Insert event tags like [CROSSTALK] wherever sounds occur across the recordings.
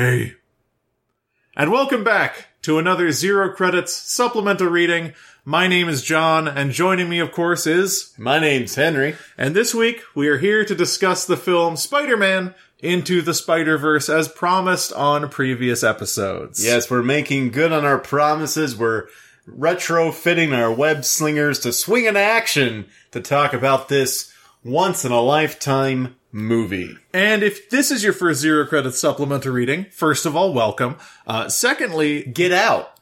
Hey. And welcome back to another Zero Credits supplemental reading. My name is John, and joining me, of course, is. My name's Henry. And this week, we are here to discuss the film Spider Man Into the Spider Verse as promised on previous episodes. Yes, we're making good on our promises. We're retrofitting our web slingers to swing in action to talk about this once in a lifetime movie. And if this is your first Zero credit supplemental reading, first of all, welcome. Uh, secondly, Get out.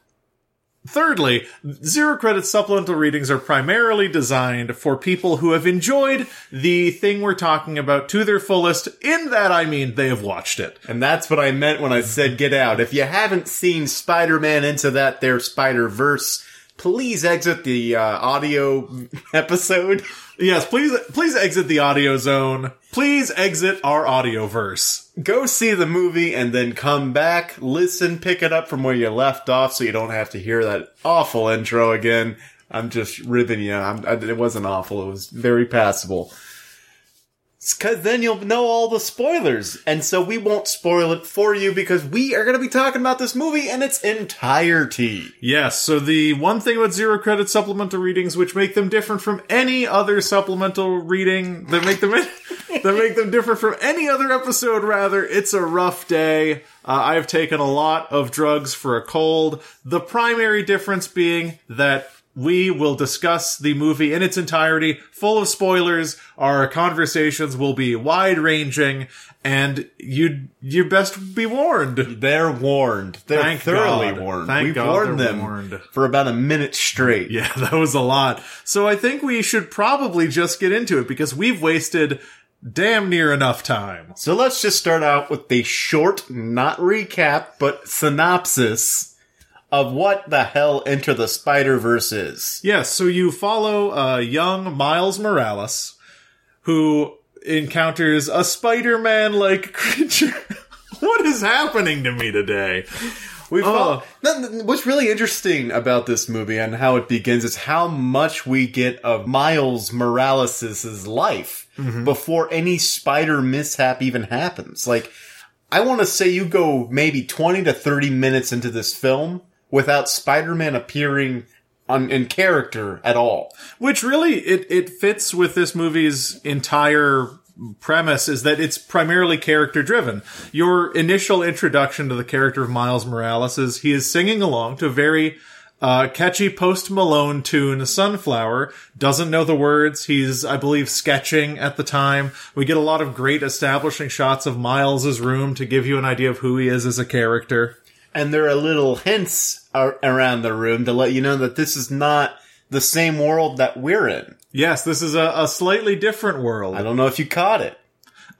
Thirdly, zero credit supplemental readings are primarily designed for people who have enjoyed the thing we're talking about to their fullest. In that, I mean they have watched it. And that's what I meant when I said get out. If you haven't seen Spider-Man into that there Spider-Verse, please exit the uh, audio [LAUGHS] episode. Yes, please, please exit the audio zone. Please exit our audio verse. Go see the movie and then come back, listen, pick it up from where you left off so you don't have to hear that awful intro again. I'm just ribbing you. I'm, I, it wasn't awful. It was very passable. Cause then you'll know all the spoilers. And so we won't spoil it for you because we are going to be talking about this movie in its entirety. Yes, so the one thing about zero credit supplemental readings which make them different from any other supplemental reading that make them [LAUGHS] that make them different from any other episode rather, it's a rough day. Uh, I've taken a lot of drugs for a cold. The primary difference being that we will discuss the movie in its entirety, full of spoilers. Our conversations will be wide ranging, and you you best be warned. They're warned. They're Thank thoroughly God. warned. Thank We've God warned them warned. for about a minute straight. Yeah, [LAUGHS] that was a lot. So I think we should probably just get into it because we've wasted damn near enough time. So let's just start out with a short, not recap, but synopsis of what the hell Enter the Spider Verse is. Yes, so you follow uh, young Miles Morales who encounters a Spider-Man like [LAUGHS] creature. what is happening to me today? We Oh. follow- What's really interesting about this movie and how it begins is how much we get of Miles Morales' life before any spider mishap even happens. Like, I want to say you go maybe 20 to 30 minutes into this film without Spider-Man appearing on, in character at all. Which really it it fits with this movie's entire premise is that it's primarily character driven. Your initial introduction to the character of Miles Morales is he is singing along to a very uh, catchy post Malone tune, Sunflower. Doesn't know the words. He's, I believe, sketching at the time. We get a lot of great establishing shots of Miles's room to give you an idea of who he is as a character. And there are little hints ar- around the room to let you know that this is not the same world that we're in. Yes, this is a, a slightly different world. I don't know if you caught it.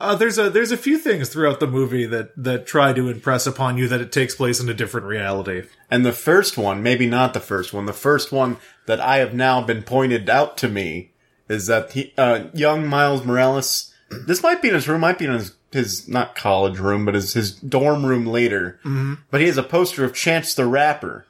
Uh, there's a there's a few things throughout the movie that that try to impress upon you that it takes place in a different reality. And the first one, maybe not the first one, the first one that I have now been pointed out to me is that he, uh, young Miles Morales, this might be in his room, might be in his, his not college room, but his, his dorm room later. Mm-hmm. But he has a poster of Chance the Rapper.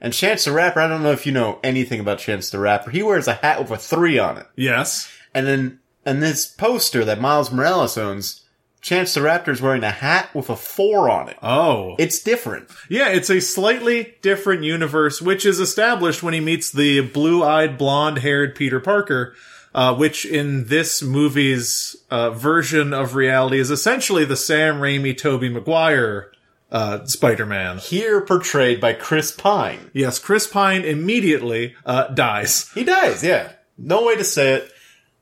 And Chance the Rapper, I don't know if you know anything about Chance the Rapper. He wears a hat with a three on it. Yes. And then, and this poster that Miles Morales owns, Chance the Rapper is wearing a hat with a four on it. Oh. It's different. Yeah, it's a slightly different universe, which is established when he meets the blue-eyed, blonde-haired Peter Parker, uh, which in this movie's uh, version of reality is essentially the Sam Raimi, Tobey Maguire uh, Spider-Man. Here portrayed by Chris Pine. Yes, Chris Pine immediately uh, dies. He dies, yeah. No way to say it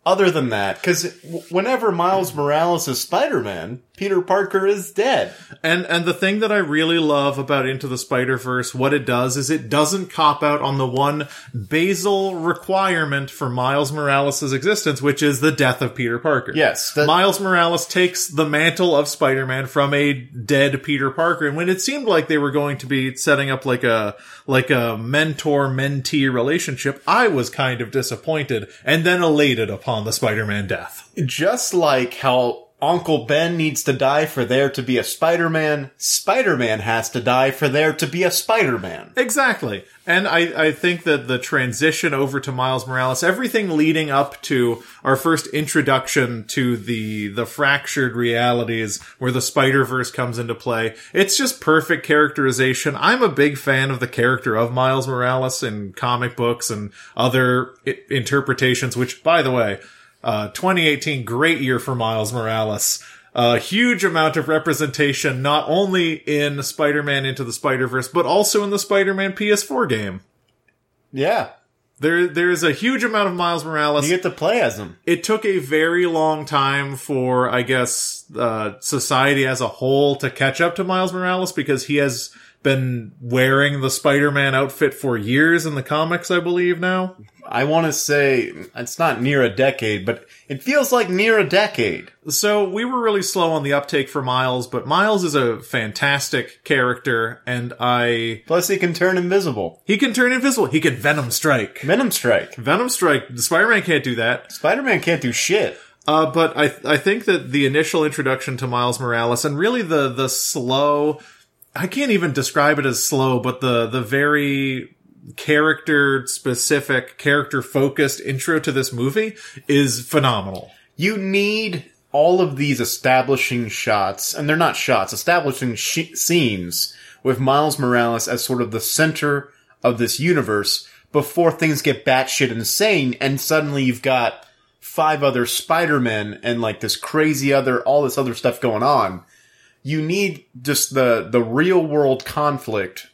other than that, because whenever Miles Morales is Spider-Man, Peter Parker is dead. And and the thing that I really love about Into the Spider-Verse, what it does is it doesn't cop out on the one basal requirement for Miles Morales' existence, which is the death of Peter Parker. Yes, that- Miles Morales takes the mantle of Spider-Man from a dead Peter Parker. And when it seemed like they were going to be setting up like a like a mentor-mentee relationship, I was kind of disappointed and then elated upon the Spider-Man death. Just like how Uncle Ben needs to die for there to be a Spider-Man. Spider-Man has to die for there to be a Spider-Man. Exactly. And I, I think that the transition over to Miles Morales, everything leading up to our first introduction to the, the fractured realities where the Spider-Verse comes into play, it's just perfect characterization. I'm a big fan of the character of Miles Morales in comic books and other interpretations, which, by the way, uh, 2018, great year for Miles Morales. A huge amount of representation, not only in Spider-Man Into the Spider-Verse, but also in the Spider-Man PS4 game. Yeah. There, there's a huge amount of Miles Morales. You get to play as him. it took a very long time for, I guess, uh, society as a whole to catch up to Miles Morales because he has been wearing the Spider-Man outfit for years in the comics, I believe now. I want to say it's not near a decade, but it feels like near a decade. So we were really slow on the uptake for Miles, but Miles is a fantastic character, and I Plus, he can turn invisible. he can turn invisible. He can Venom Strike. Venom Strike. Venom Strike. Spider-Man can't do that. Spider-Man can't do shit. Uh, but I I think that the initial introduction to Miles Morales and really the the slow, I can't even describe it as slow, but the the very character specific, character focused intro to this movie is phenomenal. You need all of these establishing shots, and they're not shots, establishing sh- scenes with Miles Morales as sort of the center of this universe before things get batshit insane, and suddenly you've got five other Spider-Men and like this crazy other, all this other stuff going on. You need just the, the real world conflict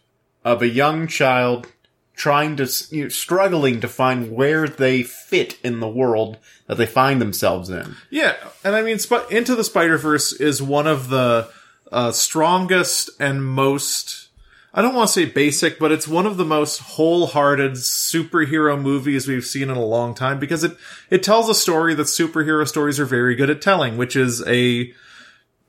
of a young child trying to, you know, struggling to find where they fit in the world that they find themselves in. Yeah, and I mean, Sp- Into the Spider Verse is one of the uh, strongest and most. I don't want to say basic, but it's one of the most wholehearted superhero movies we've seen in a long time because it it tells a story that superhero stories are very good at telling, which is a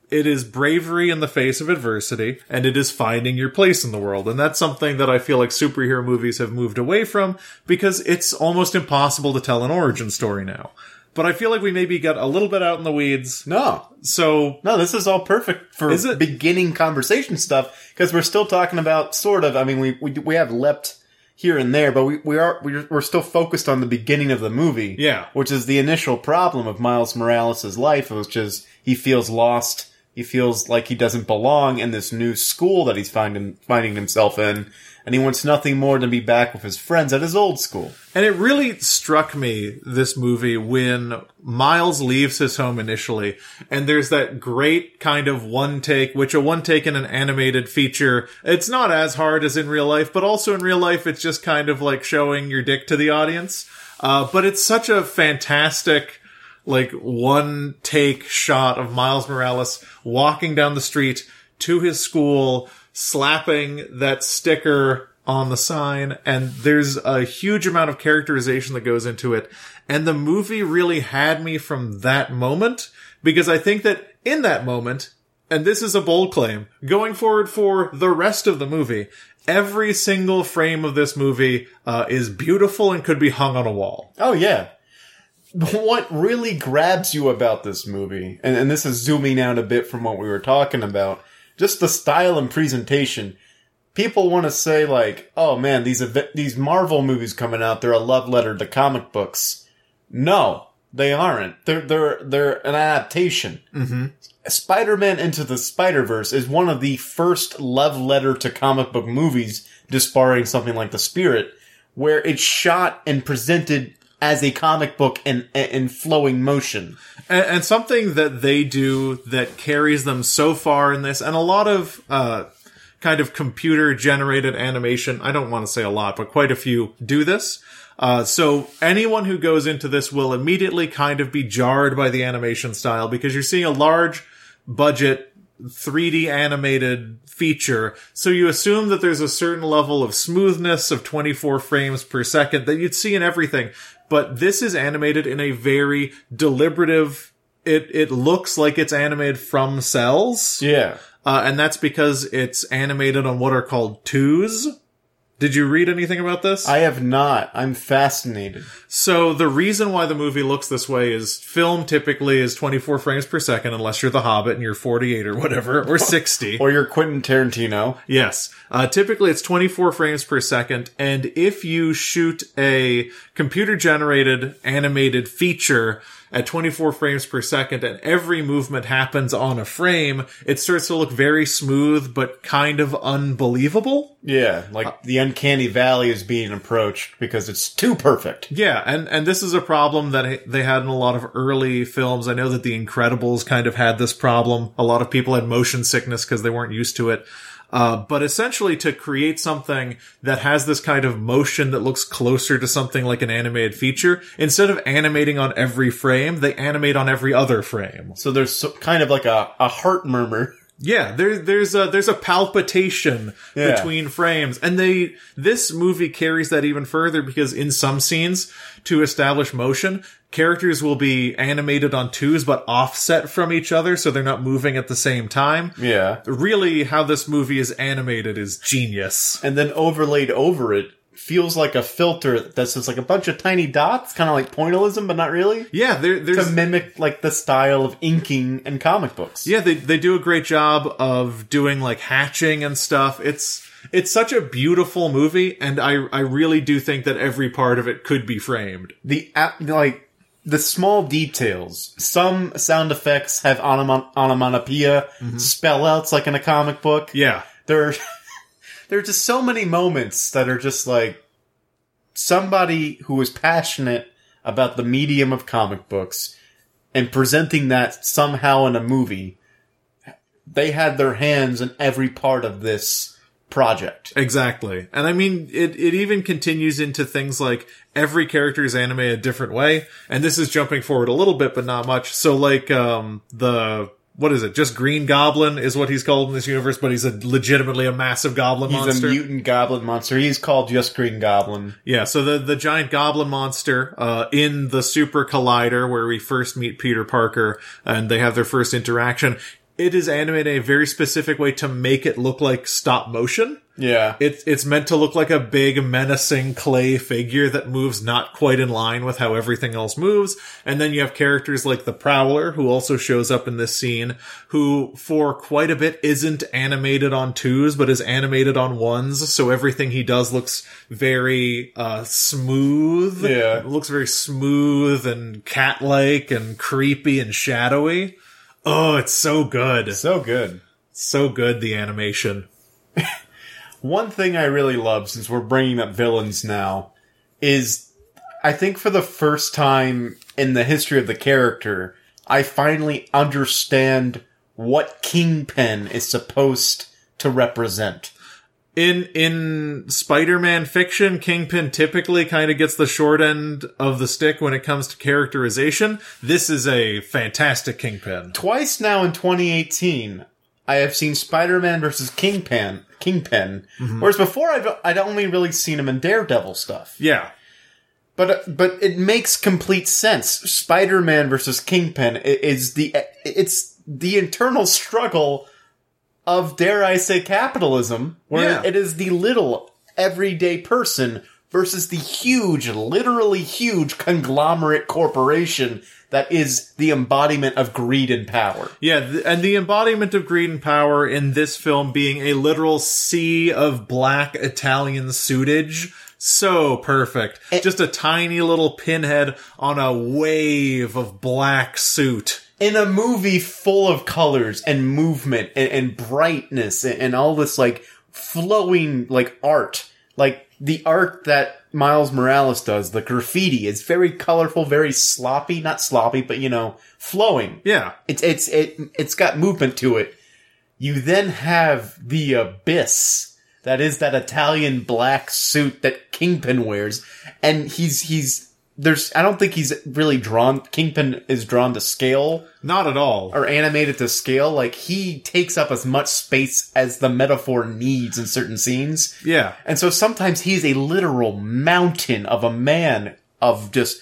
it is bravery in the face of adversity and it is finding your place in the world. And that's something that I feel like superhero movies have moved away from because it's almost impossible to tell an origin story now. But I feel like we maybe got a little bit out in the weeds. No, So no, this is all perfect for Is it? beginning conversation stuff because we're still talking about sort of. I mean, we we we have leapt here and there, but we we are we're, we're still focused on the beginning of the movie. Yeah. which is the initial problem of Miles Morales' life, which is he feels lost. He feels like he doesn't belong in this new school that he's finding finding himself in, and he wants nothing more than be back with his friends at his old school. And it really struck me, this movie, when Miles leaves his home initially, and there's that great kind of one take, which a one take in an animated feature, it's not as hard as in real life, but also in real life, it's just kind of like showing your dick to the audience. Uh, but it's such a fantastic, like one take shot of Miles Morales walking down the street to his school, slapping that sticker on the sign, and there's a huge amount of characterization that goes into it. And the movie really had me from that moment, because I think that in that moment, and this is a bold claim, going forward for the rest of the movie, every single frame of this movie uh, is beautiful and could be hung on a wall. Oh yeah. [LAUGHS] What really grabs you about this movie, and, and this is zooming out a bit from what we were talking about, just the style and presentation. People want to say like, "Oh man, these ev- these Marvel movies coming out, they're a love letter to comic books." No, they aren't. They're they're they're an adaptation. Mm-hmm. Spider-Man Into the Spider-Verse is one of the first love letter to comic book movies, disbarring something like The Spirit, where it's shot and presented as a comic book in, in flowing motion. And, and something that they do that carries them so far in this, and a lot of uh, kind of computer generated animation. I don't want to say a lot, but quite a few do this. Uh, so anyone who goes into this will immediately kind of be jarred by the animation style because you're seeing a large budget 3D animated feature. So you assume that there's a certain level of smoothness of 24 frames per second that you'd see in everything. But this is animated in a very deliberative, it, it looks like it's animated from cells. Yeah. Uh, and that's because it's animated on what are called twos. Did you read anything about this? I have not. I'm fascinated. So the reason why the movie looks this way is film typically is 24 frames per second unless you're the Hobbit and you're 48 or whatever or [LAUGHS] 60. Or you're Quentin Tarantino. Yes. Uh, typically it's 24 frames per second and if you shoot a computer generated animated feature at 24 frames per second and every movement happens on a frame, it starts to look very smooth but kind of unbelievable. Yeah, like uh, the uncanny valley is being approached because it's too perfect. Yeah, and and this is a problem that they had in a lot of early films. I know that The Incredibles kind of had this problem. A lot of people had motion sickness because they weren't used to it. Uh, but essentially to create something that has this kind of motion that looks closer to something like an animated feature, instead of animating on every frame, they animate on every other frame. So there's so, kind of like a, a heart murmur. Yeah, there, there's a there's a palpitation Yeah. between frames, and they this movie carries that even further because in some scenes to establish motion, characters will be animated on twos but offset from each other, so they're not moving at the same time. Yeah. Really, how this movie is animated is genius. And then overlaid over it feels like a filter that's just like a bunch of tiny dots, kind of like pointillism, but not really. Yeah, there, To mimic like the style of inking and comic books. Yeah, they they do a great job of doing like hatching and stuff. It's it's such a beautiful movie, and I I really do think that every part of it could be framed. the like the small details. Some sound effects have onomon- onomatopoeia mm-hmm. spell outs like in a comic book. Yeah, There, are, [LAUGHS] there are just so many moments that are just like somebody who is passionate about the medium of comic books and presenting that somehow in a movie. They had their hands in every part of this project. exactly. And I mean, it it even continues into things like every character is anime a different way, and this is jumping forward a little bit, but not much. So like um the. What is it? Just Green Goblin is what he's called in this universe, but he's a legitimately a massive goblin He's monster. a mutant goblin monster. He's called just Green Goblin. Yeah, so the the giant goblin monster uh, in the Super Collider, where we first meet Peter Parker and they have their first interaction, it is animated in a very specific way to make it look like stop motion. Yeah. It's it's meant to look like a big menacing clay figure that moves not quite in line with how everything else moves. And then you have characters like the Prowler, who also shows up in this scene, who for quite a bit isn't animated on twos, but is animated on ones. So everything he does looks very uh, smooth. Yeah. It looks very smooth and cat-like and creepy and shadowy. Oh, it's so good. So good. So good, the animation. [LAUGHS] One thing I really love, since we're bringing up villains now, is I think for the first time in the history of the character, I finally understand what Kingpin is supposed to represent. In in Spider-Man fiction, Kingpin typically kind of gets the short end of the stick when it comes to characterization. This is a fantastic Kingpin. Twice now in 2018, I have seen Spider-Man versus Kingpin, Kingpin, mm-hmm. whereas before I've, I'd only really seen him in Daredevil stuff. Yeah. But but it makes complete sense. Spider-Man versus Kingpin is the it's the internal struggle of dare I say capitalism, where Yeah. it is the little everyday person versus the huge, literally huge conglomerate corporation that is the embodiment of greed and power. Yeah, th- and the embodiment of greed and power in this film being a literal sea of black Italian suitage. So perfect. Eh. Just a tiny little pinhead on a wave of black suit. In a movie full of colors and movement and, and brightness and, and all this like flowing like art. Like the art that miles morales does the graffiti is very colorful very sloppy not sloppy but you know flowing. Yeah. it's it's it, it's got movement to it. You then have the abyss. That is that italian black suit that kingpin wears. And he's he's there's i don't think he's really drawn kingpin is drawn to scale Not at all. or animated to scale, like he takes up as much space as the metaphor needs in certain scenes. Yeah. And so sometimes he's a literal mountain of a man of just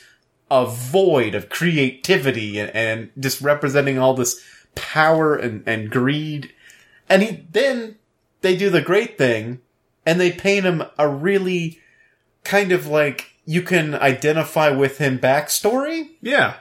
a void of creativity and, and just representing all this power and, and greed. And he then they do the great thing and they paint him a really kind of like you can identify with him backstory Yeah.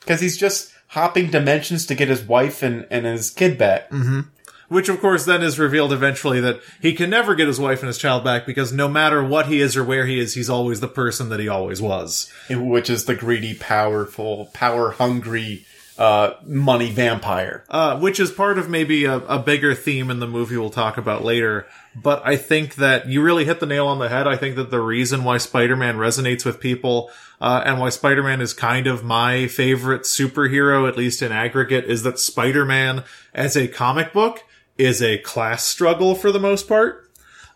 because he's just hopping dimensions to get his wife and, and his kid back. Mm-hmm. Which, of course, then is revealed eventually that he can never get his wife and his child back because no matter what he is or where he is, he's always the person that he always was. which is the greedy, powerful, power hungry, uh, money vampire. Uh, which is part of maybe a, a bigger theme in the movie we'll talk about later. But I think that you really hit the nail on the head. I think that the reason why Spider-Man resonates with people, uh, and why Spider-Man is kind of my favorite superhero, at least in aggregate, is that Spider-Man as a comic book is a class struggle for the most part.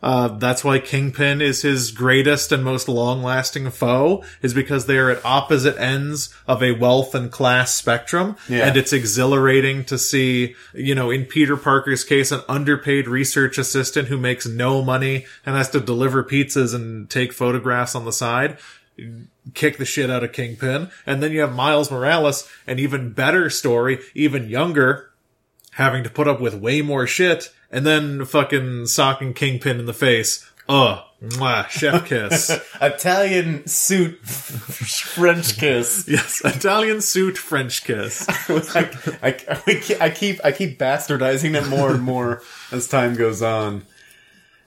Uh, that's why Kingpin is his greatest and most long-lasting foe, is because they are at opposite ends of a wealth and class spectrum. Yeah. And it's exhilarating to see, you know, in Peter Parker's case, an underpaid research assistant who makes no money and has to deliver pizzas and take photographs on the side kick the shit out of Kingpin. And then you have Miles Morales, an even better story, even younger, having to put up with way more shit, and then fucking socking Kingpin in the face. Ugh. Mwah, chef [LAUGHS] kiss. Italian suit, French kiss. yes, Italian suit French kiss. [LAUGHS] I, I, I keep I keep bastardizing it more and more as time goes on.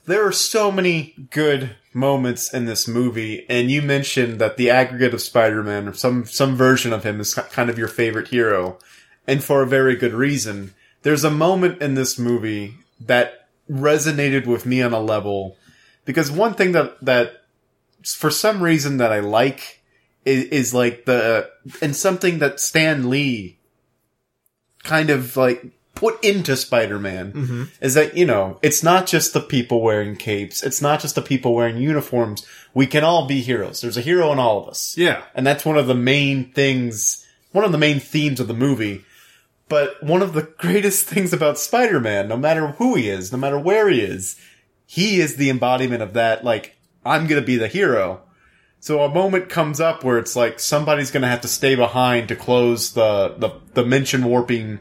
There are so many good moments in this movie, and you mentioned that the aggregate of Spider-Man, or some some version of him, is kind of your favorite hero, and for a very good reason. There's a moment in this movie that resonated with me on a level because one thing that that for some reason that I like is, is like the and something that Stan Lee kind of like put into Spider-Man mm-hmm. is that you know it's not just the people wearing capes, it's not just the people wearing uniforms. We can all be heroes. There's a hero in all of us. Yeah. And that's one of the main things, one of the main themes of the movie. But one of the greatest [LAUGHS] things about Spider-Man, no matter who he is, no matter where he is, he is the embodiment of that, like, I'm gonna be the hero. So a moment comes up where it's like somebody's gonna have to stay behind to close the, the dimension warping,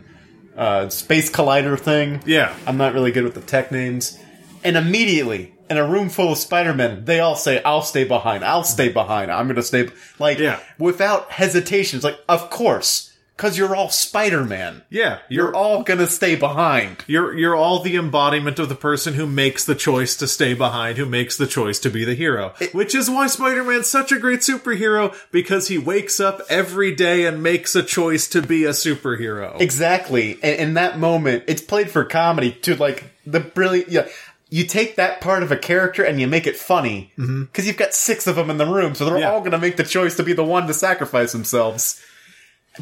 uh, space collider thing. Yeah. I'm not really good with the tech names. And immediately, in a room full of Spider-Men, they all say, I'll stay behind, I'll stay behind, I'm gonna stay, like, Yeah. without hesitation. It's like, of course, cause you're all Spider-Man. Yeah. You're all gonna stay behind. You're you're all the embodiment of the person who makes the choice to stay behind, who makes the choice to be the hero. Which is why Spider-Man's such a great superhero because he wakes up every day and makes a choice to be a superhero. Exactly. And in that moment, it's played for comedy to like the brilliant, yeah. You take that part of a character and you make it funny mm-hmm. because you've got six of them in the room, so they're Yeah. all going to make the choice to be the one to sacrifice themselves.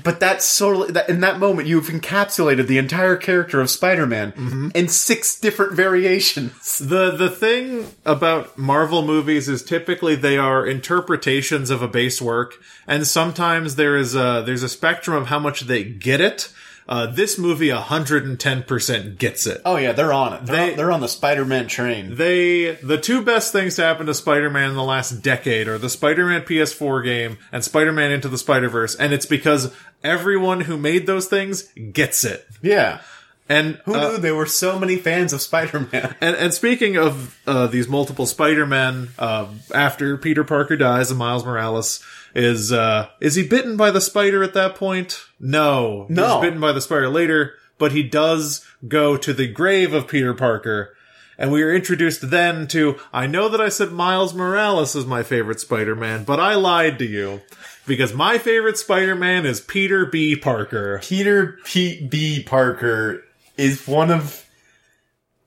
But that's so that in that moment you've encapsulated the entire character of Spider-Man mm-hmm. in six different variations. [LAUGHS] The the thing about Marvel movies is typically they are interpretations of a base work, and sometimes there is a there's a spectrum of how much they get it. Uh, this movie 110% gets it. Oh yeah, they're on it. They're, They- on, they're on the Spider-Man train. They the two best things to happen to Spider-Man in the last decade are the Spider-Man PS4 game and Spider-Man Into the Spider-Verse, and it's because everyone who made those things gets it. Yeah. And Who uh, knew there were so many fans of Spider-Man? [LAUGHS] And, and speaking of uh, these multiple Spider-Men, uh, after Peter Parker dies and Miles Morales is uh, is he bitten by the spider at that point? No, No. he's bitten by the spider later, but he does go to the grave of Peter Parker. And we are introduced then to, I know that I said Miles Morales is my favorite Spider-Man, but I lied to you. Because my favorite Spider-Man is Peter B. Parker. Peter Pete B. Parker is one of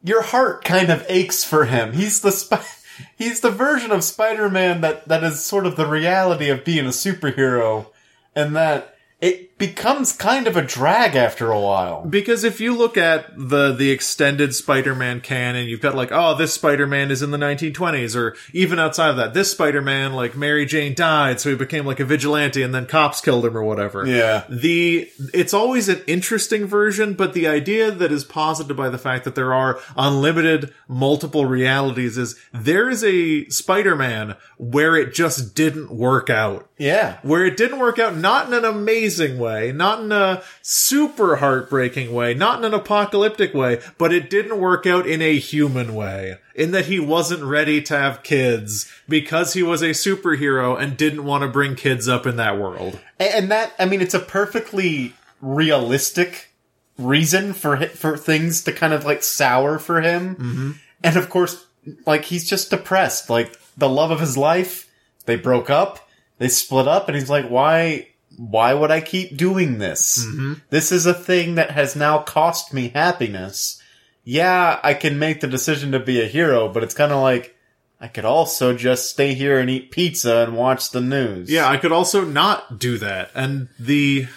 your heart kind of aches for him. He's the [LAUGHS] he's the version of Spider-Man that that is sort of the reality of being a superhero and that it becomes kind of a drag after a while. Because if you look at the the extended Spider-Man canon, you've got like, oh, this Spider-Man is in the 1920s, or even outside of that, this Spider-Man, like Mary Jane died, so he became like a vigilante, and then cops killed him or whatever. Yeah. The it's always an interesting version, but the idea that is posited by the fact that there are unlimited multiple realities is there is a Spider-Man where it just didn't work out Yeah. where it didn't work out, not in an amazing way, not in a super heartbreaking way, not in an apocalyptic way, but it didn't work out in a human way. In that he wasn't ready to have kids because he was a superhero and didn't want to bring kids up in that world. And- And that, I mean, it's a perfectly realistic reason for for things to kind of like sour for him. Mm-hmm. And of course, like he's just depressed. Like the love of his life, they broke up, they split up, and he's like, why? Why would I keep doing this? Mm-hmm. This is a thing that has now cost me happiness. Yeah, I can make the decision to be a hero, but it's kind of like I could also just stay here and eat pizza and watch the news. Yeah, I could also not do that. And the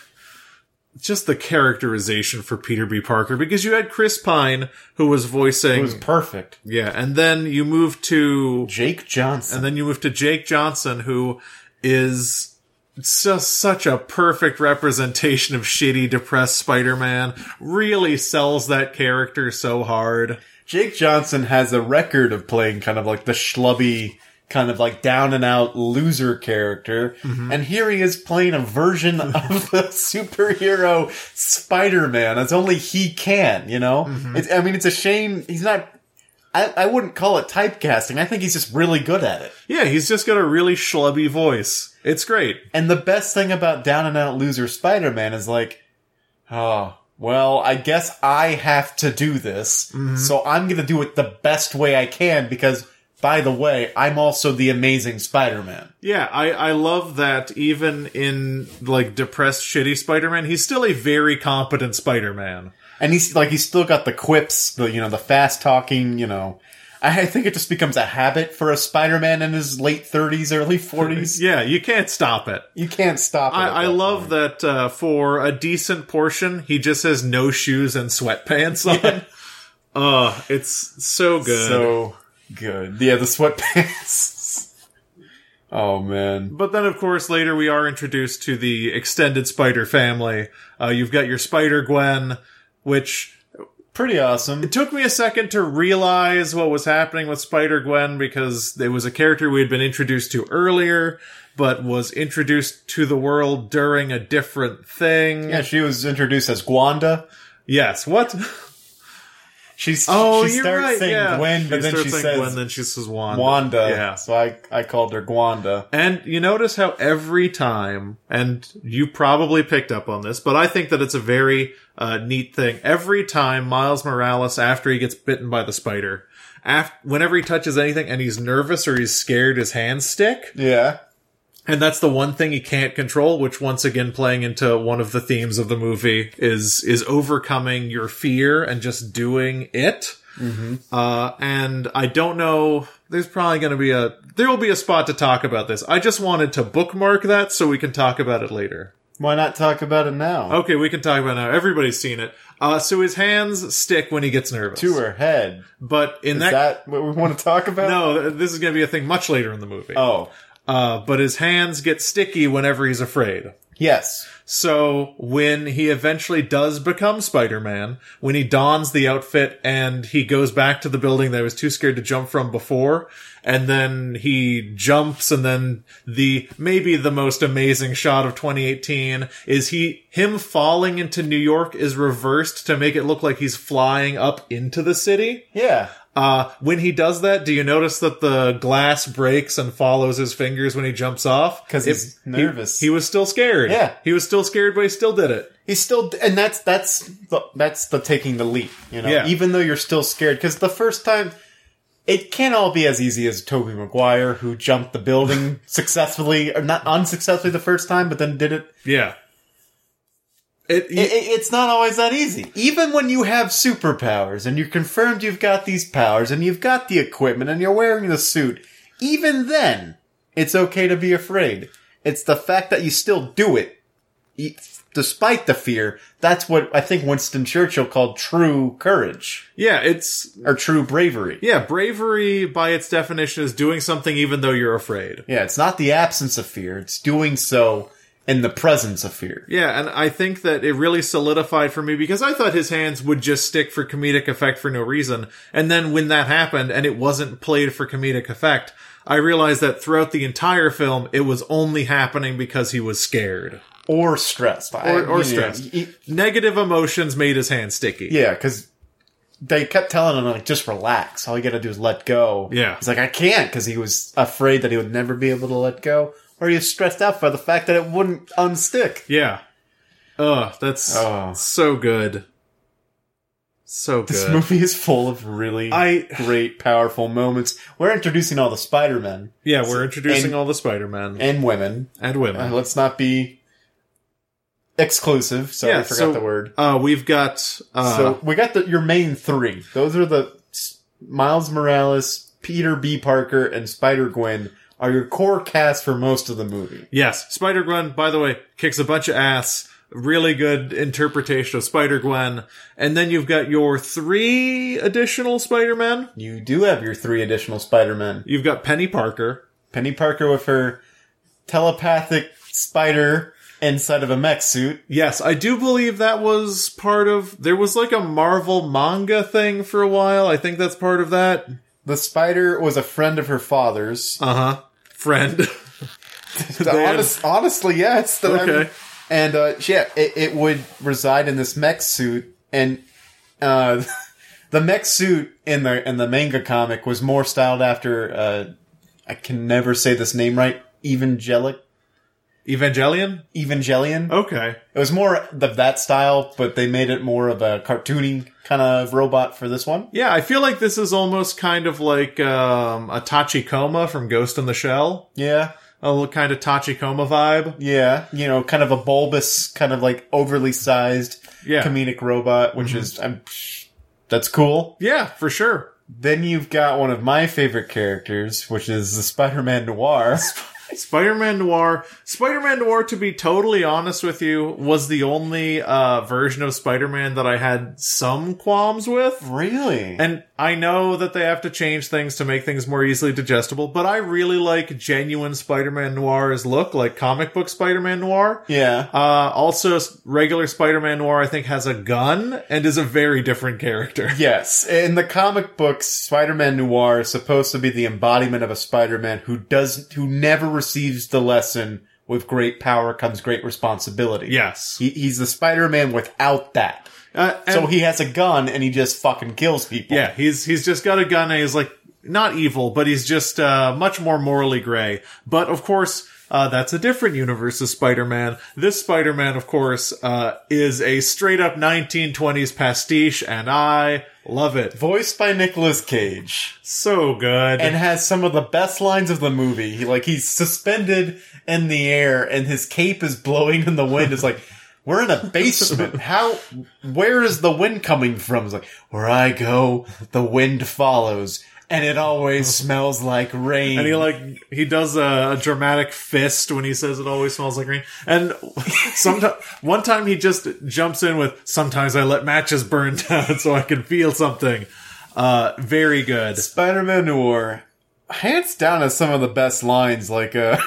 just the characterization for Peter B. Parker because you had Chris Pine who was voicing it was perfect. yeah, and then you move to Jake Johnson. and then you move to Jake Johnson who is just such a perfect representation of shitty depressed Spider-Man. Really sells that character so hard. Jake Johnson has a record of playing kind of like the schlubby, kind of like down and out loser character. Mm-hmm. And here he is playing a version [LAUGHS] of the superhero Spider-Man as only he can, you know? Mm-hmm. It's, I mean, it's a shame he's not, I, I wouldn't call it typecasting. I think he's just really good at it. Yeah, he's just got a really schlubby voice. It's great. And the best thing about down and out loser Spider-Man is like, oh, well, I guess I have to do this. Mm-hmm. So I'm going to do it the best way I can because, by the way, I'm also the amazing Spider-Man. Yeah, I, I love that even in like depressed shitty Spider-Man, he's still a very competent Spider-Man. And he's like, he's still got the quips, the, you know, the fast talking, you know. I think it just becomes a habit for a Spider-Man in his late 30s, early [LAUGHS] 40s. Yeah, you can't stop it. You can't stop it. I, I that love point. that uh, for a decent portion, he just has no shoes and sweatpants on. [LAUGHS] Uh, it's so good. So good. Yeah, the sweatpants. [LAUGHS] oh, man. But then, of course, later we are introduced to the extended Spider family. Uh, you've got your Spider Gwen, which Pretty awesome. It took me a second to realize what was happening with Spider Gwen because it was a character we had been introduced to earlier, but was introduced to the world during a different thing. Yeah, she was introduced as Gwanda. Yes. What? She's Oh, she you're starts right. saying yeah. Gwen, but then she saying says Gwen, then she says Wanda. Wanda. Yeah. So I I called her Gwanda. And you notice how every time, and you probably picked up on this, but I think that it's a very uh, neat thing. Every time Miles Morales, after he gets bitten by the spider, af- whenever he touches anything and he's nervous or he's scared, his hands stick. Yeah. And that's the one thing he can't control, which once again playing into one of the themes of the movie is, is overcoming your fear and just doing it. Uh, and I don't know, there's probably going to be a, there will be a spot to talk about this. I just wanted to bookmark that so we can talk about it later. Why not talk about it now? Okay, we can talk about it now. Everybody's seen it. Uh, so his hands stick when he gets nervous. To her head. But in Is that, that what we want to talk about? no, this is going to be a thing much later in the movie. Oh. Uh, but his hands get sticky whenever he's afraid. Yes. So when he eventually does become Spider-Man, when he dons the outfit and he goes back to the building that he was too scared to jump from before, and then he jumps and then the, maybe the most amazing shot of 2018 is he, him falling into New York is reversed to make it look like he's flying up into the city. Yeah. Uh, when he does that, do you notice that the glass breaks and follows his fingers when he jumps off? 'Cause he's It- he- nervous. He, was still scared. Yeah. He was still scared, but he still did it. He's still, and that's that's the, that's the taking the leap. You know, Yeah. even though you're still scared, because the first time, it can't all be as easy as Tobey Maguire, who jumped the building [LAUGHS] successfully, or not unsuccessfully the first time, but then did it Yeah. It, it, it- it's not always that easy. Even when you have superpowers and you're confirmed you've got these powers and you've got the equipment and you're wearing the suit, even then, it's okay to be afraid. It's the fact that you still do it, despite the fear. That's what I think Winston Churchill called true courage yeah, it's, or true bravery. yeah, bravery by its definition is doing something even though you're afraid. Yeah, it's not the absence of fear. It's doing so in the presence of fear. Yeah, and I think that it really solidified for me because I thought his hands would just stick for comedic effect for no reason. And then when that happened and it wasn't played for comedic effect, I realized that throughout the entire film, it was only happening because he was scared. or stressed. Or, or stressed. Negative emotions made his hands sticky. Yeah, because they kept telling him like, just relax. All you got to do is let go. Yeah. he's like, I can't because he was afraid that he would never be able to let go, or was stressed out by the fact that it wouldn't unstick. Yeah. Oh, that's Oh. so good. So good. This movie is full of really I- great, powerful moments. We're introducing all the Spider Men yeah, we're introducing and- all the Spider-Men and women. and Uh, women. let's not be exclusive. Sorry, yeah, I forgot so, the word. Uh, we've got uh, so we got the your main three. Those are the S- Miles Morales, Peter B. Parker, and Spider Gwen are your core cast for most of the movie. yes, Spider Gwen. By the way, kicks a bunch of ass. Really good interpretation of Spider Gwen, and then you've got your three additional Spider Men. You do have your three additional Spider Men. You've got Penny Parker. Penny Parker with her telepathic spider inside of a mech suit. Yes, I do believe that was part of. There was like a Marvel manga thing for a while. I think that's part of that. The spider was a friend of her father's. Uh huh. Friend. [LAUGHS] They had- Honest, honestly, yes. The- I mean- and uh, yeah, it, it would reside in this mech suit, and uh, [LAUGHS] the mech suit in the in the manga comic was more styled after. Uh, I can never say this name right. Evangelic, Evangelion. Evangelion. Okay. It was more of that style, but they made it more of a cartoony kind of robot for this one. Yeah, I feel like this is almost kind of like um, a Tachikoma from Ghost in the Shell. Yeah, A little kind of Tachikoma vibe. yeah. You know, kind of a bulbous, kind of like overly sized Yeah. comedic robot, which is I'm, that's cool. Yeah, for sure. Then you've got one of my favorite characters, which is the Spider-Man Noir. [LAUGHS] Spider-Man Noir. Spider-Man Noir, to be totally honest with you, was the only uh, version of Spider-Man that I had some qualms with. really? And I know that they have to change things to make things more easily digestible, but I really like genuine Spider-Man Noir's look, like comic book Spider-Man Noir. yeah. Uh, also, regular Spider-Man Noir, I think, has a gun and is a very different character. [LAUGHS] Yes. In the comic books, Spider-Man Noir is supposed to be the embodiment of a Spider-Man who does who never receives the lesson with great power comes great responsibility. Yes. He, he's the Spider-Man without that. Uh, So he has a gun and he just fucking kills people. yeah, he's he's just got a gun and he's like not evil, but he's just uh, much more morally gray. But of course. Uh, that's a different universe of Spider-Man. This Spider-Man, of course, uh, is a straight up 1920s pastiche, and I love it. Voiced by Nicolas Cage. So good. and has some of the best lines of the movie. He, like he's suspended in the air and his cape is blowing in the wind. It's like [LAUGHS] we're in a basement. How? Where is the wind coming from? It's like where I go, the wind follows, and it always [LAUGHS] smells like rain. And he like he does a, a dramatic fist when he says it always smells like rain. And [LAUGHS] sometimes one time he just jumps in with sometimes I let matches burn [LAUGHS] down so I can feel something. Uh, very good. Spider-Man Noir, hands down, has some of the best lines. Like, uh,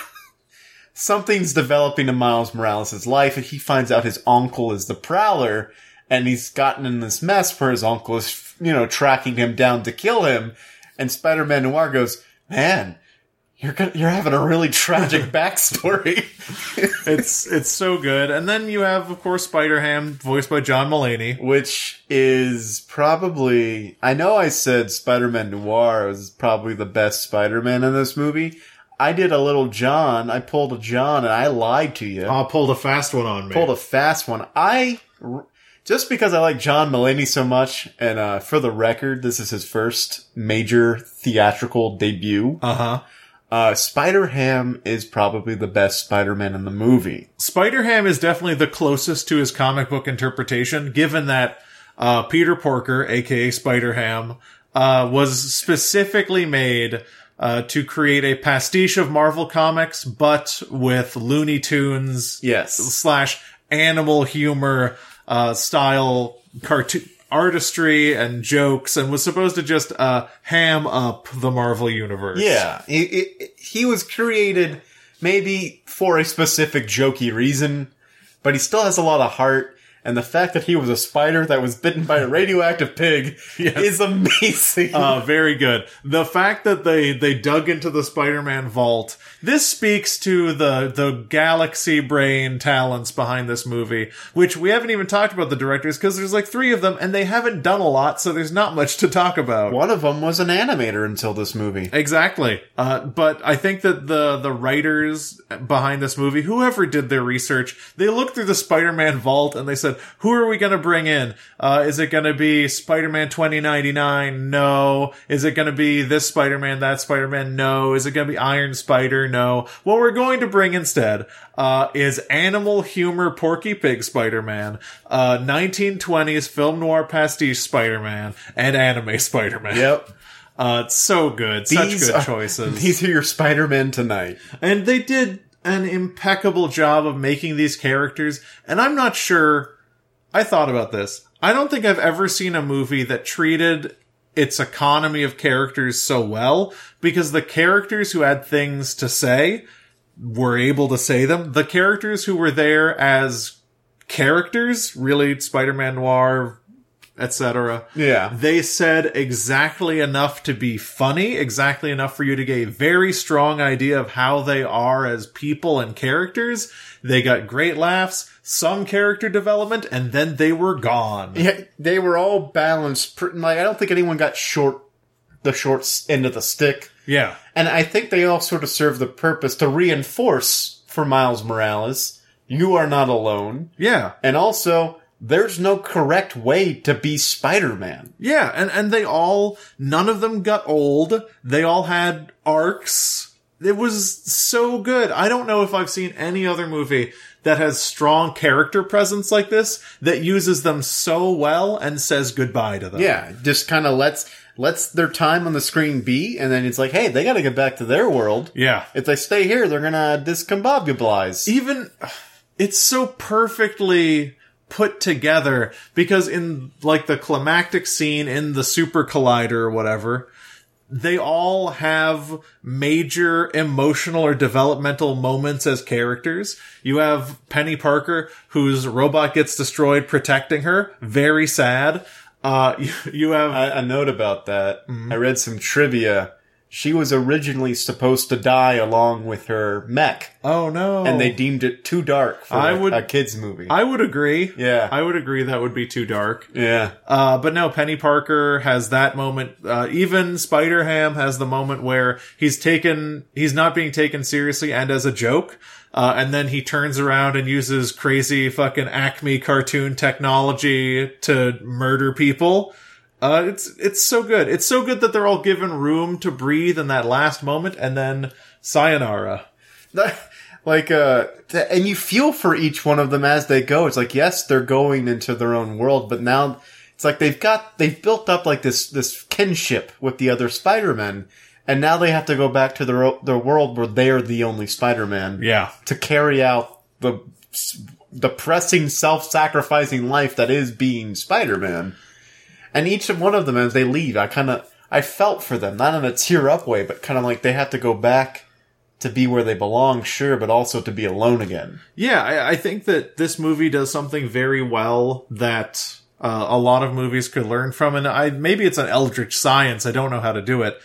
something's developing in Miles Morales' life, and he finds out his uncle is the Prowler, and he's gotten in this mess where his uncle is, you know, tracking him down to kill him. And Spider-Man Noir goes, "Man, you're you're having a really tragic [LAUGHS] backstory." [LAUGHS] It's it's so good. And then you have of course Spider Ham voiced by John Mulaney. Which is probably, I know I said Spider-Man Noir was probably the best Spider-Man in this movie. I did a little John. I pulled a John and I lied to you. Oh, pulled a fast one on me. pulled a fast one. I, just because I like John Mulaney so much, and uh, for the record, this is his first major theatrical debut. uh huh. Uh, Spider-Ham is probably the best Spider-Man in the movie. Spider Ham is definitely the closest to his comic book interpretation, given that uh, Peter Porker, aka Spider Ham, uh, was specifically made uh, to create a pastiche of Marvel comics, but with Looney Tunes Yes. slash animal humor uh, style cartoon artistry and jokes, and was supposed to just uh, ham up the Marvel universe. Yeah, he was created maybe for a specific jokey reason, but he still has a lot of heart. And the fact that he was a spider that was bitten by a radioactive pig [LAUGHS] is amazing. Uh, very good. The fact that they they dug into the Spider-Man vault. This speaks to the the galaxy brain talents behind this movie, which we haven't even talked about the directors because there's like three of them and they haven't done a lot, so there's not much to talk about. One of them was an animator until this movie. Exactly. Uh, but I think that the the writers behind this movie, whoever did their research, they looked through the Spider-Man vault and they said, "Who are we going to bring in? Uh, is it going to be Spider-Man 2099? No. Is it going to be this Spider-Man, that Spider-Man? No. Is it going to be Iron Spider? No. What we're going to bring instead uh, is animal humor Porky Pig Spider-Man, uh, 1920s film noir pastiche Spider-Man, and anime Spider-Man. Yep. Uh, it's so good. Such good are, choices. [LAUGHS] These are your Spider-Man tonight. and they did an impeccable job of making these characters. And I'm not sure. I thought about this. I don't think I've ever seen a movie that treated its economy of characters so well because the characters who had things to say were able to say them. The characters who were there as characters, really Spider-Man Noir, etc. Yeah. They said exactly enough to be funny, exactly enough for you to get a very strong idea of how they are as people and characters. They got great laughs, some character development, and then they were gone. Yeah, they were all balanced. Like I don't think anyone got short, the short end of the stick. Yeah. And I think they all sort of serve the purpose to reinforce for Miles Morales, you are not alone. Yeah. And also, there's no correct way to be Spider-Man. Yeah, and and they all none of them got old. They all had arcs. It was so good. I don't know if I've seen any other movie that has strong character presence like this that uses them so well and says goodbye to them. Yeah, just kind of lets lets their time on the screen be, and then it's like, hey, they got to get back to their world. Yeah. If they stay here, they're gonna discombobularize. even it's so perfectly put together because in like the climactic scene in the super collider or whatever they all have major emotional or developmental moments as characters. You have Peni Parker, whose robot gets destroyed protecting her. Very sad. Uh, [LAUGHS] you, you have, A, a note about that. Mm-hmm. I read some trivia. She was originally supposed to die along with her mech, oh no. and they deemed it too dark for I a, would- a kids movie. I would agree. Yeah. I would agree that would be too dark. yeah, Uh, but no, Peni Parker has that moment. Uh, even Spider Ham has the moment where he's taken, he's not being taken seriously and as a joke. Uh, and then he turns around and uses crazy fucking Acme cartoon technology to murder people. Uh, it's, it's so good. It's so good that they're all given room to breathe in that last moment and then sayonara. [LAUGHS] like uh, and you feel for each one of them as they go. It's like yes, they're going into their own world, but now it's like they've got they've built up like this this kinship with the other Spider Men, and now they have to go back to their o- their world where they are the only Spider Man. Yeah. to carry out the depressing, self-sacrificing life that is being Spider-Man. And each one of them, as they leave, I kind of I felt for them, not in a tear-up way, but kind of like they have to go back to be where they belong, sure, but also to be alone again. Yeah, I, I think that this movie does something very well that uh, a lot of movies could learn from, and I maybe it's an eldritch science. I don't know how to do it,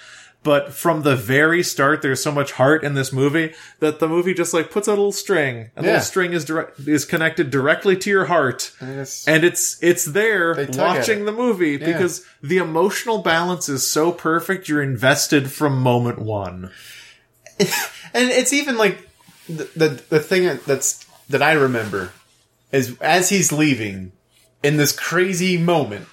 but from the very start, there's so much heart in this movie that the movie just like puts out a little string, and the Yeah. little string is direct is connected directly to your heart, Yes. and it's it's there They tug at watching it. the movie because the emotional balance is so perfect. You're invested from moment one. [LAUGHS] And it's even like the, the the thing that's that I remember is as he's leaving in this crazy moment,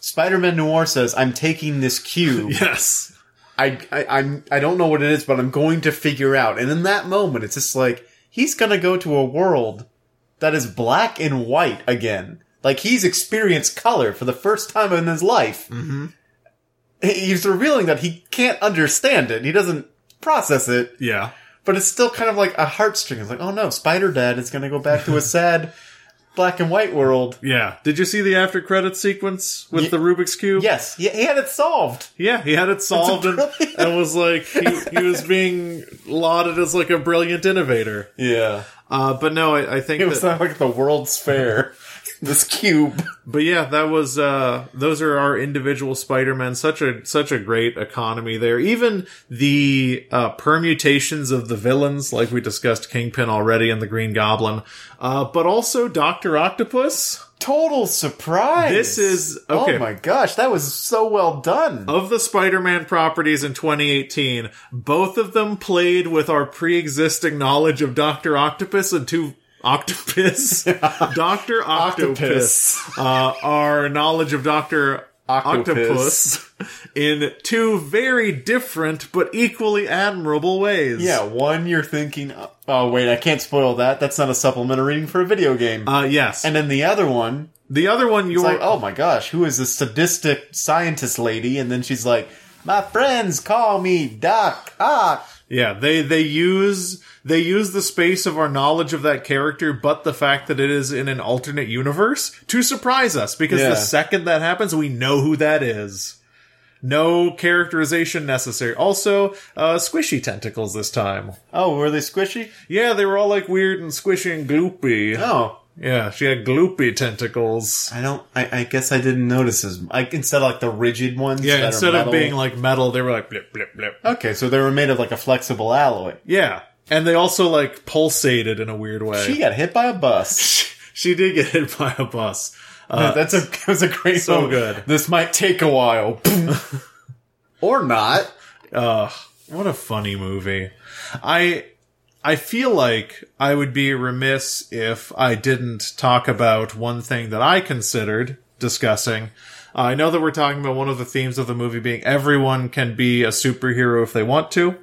Spider-Man Noir says, "I'm taking this cube." [LAUGHS] Yes. I, I I'm I don't know what it is, but I'm going to figure out. And in that moment, it's just like he's gonna go to a world that is black and white again. Like he's experienced color for the first time in his life. Mm-hmm. He's revealing that he can't understand it. He doesn't process it, Yeah. but it's still kind of like a heartstring. It's like, oh no, Spider Dad is gonna go back to a [LAUGHS] sad black and white world. Yeah. Did you see the after credit sequence with Ye- the Rubik's Cube? Yes, he, he had it solved. Yeah, he had it solved and, brilliant- and was like, he, he was [LAUGHS] being lauded as like a brilliant innovator. Yeah, Uh, but no, I, I think it was that, not like the World's Fair. This cube. But yeah, that was uh those are our individual Spider-Men. Such a such a great economy there. Even the uh permutations of the villains, like we discussed Kingpin already and the Green Goblin. Uh but also Doctor Octopus. Total surprise. This is okay. Oh my gosh, that was so well done. Of the Spider-Man properties in 2018, both of them played with our pre-existing knowledge of Doctor Octopus and two Octopus, [LAUGHS] Doctor Octopus, uh, our knowledge of Doctor Octopus. Octopus in two very different but equally admirable ways. Yeah, one you're thinking, oh wait, I can't spoil that. That's not a supplemental reading for a video game. Uh, yes. and then the other one, the other one, you're like, oh my gosh, who is this sadistic scientist lady? And then she's like, my friends call me Doc Ock. Yeah, they they use they use the space of our knowledge of that character, but the fact that it is in an alternate universe to surprise us. Because Yeah. the second that happens, we know who that is. No characterization necessary. Also, uh, squishy tentacles this time. Oh, were they squishy? Yeah, they were all like weird and squishy and gloopy. Oh, Yeah, she had gloopy tentacles. I don't. I, I guess I didn't notice as like instead of like the rigid ones. Yeah, that are instead of being like metal, they were like blip blip blip. okay, so they were made of like a flexible alloy. Yeah, and they also like pulsated in a weird way. She got hit by a bus. [LAUGHS] she did get hit by a bus. [LAUGHS] Uh, That's a that was a great so moment. good. This might take a while, [LAUGHS] or not. Uh, what a funny movie. I I feel like I would be remiss if I didn't talk about one thing that I considered discussing. Uh, I know that we're talking about one of the themes of the movie being everyone can be a superhero if they want to,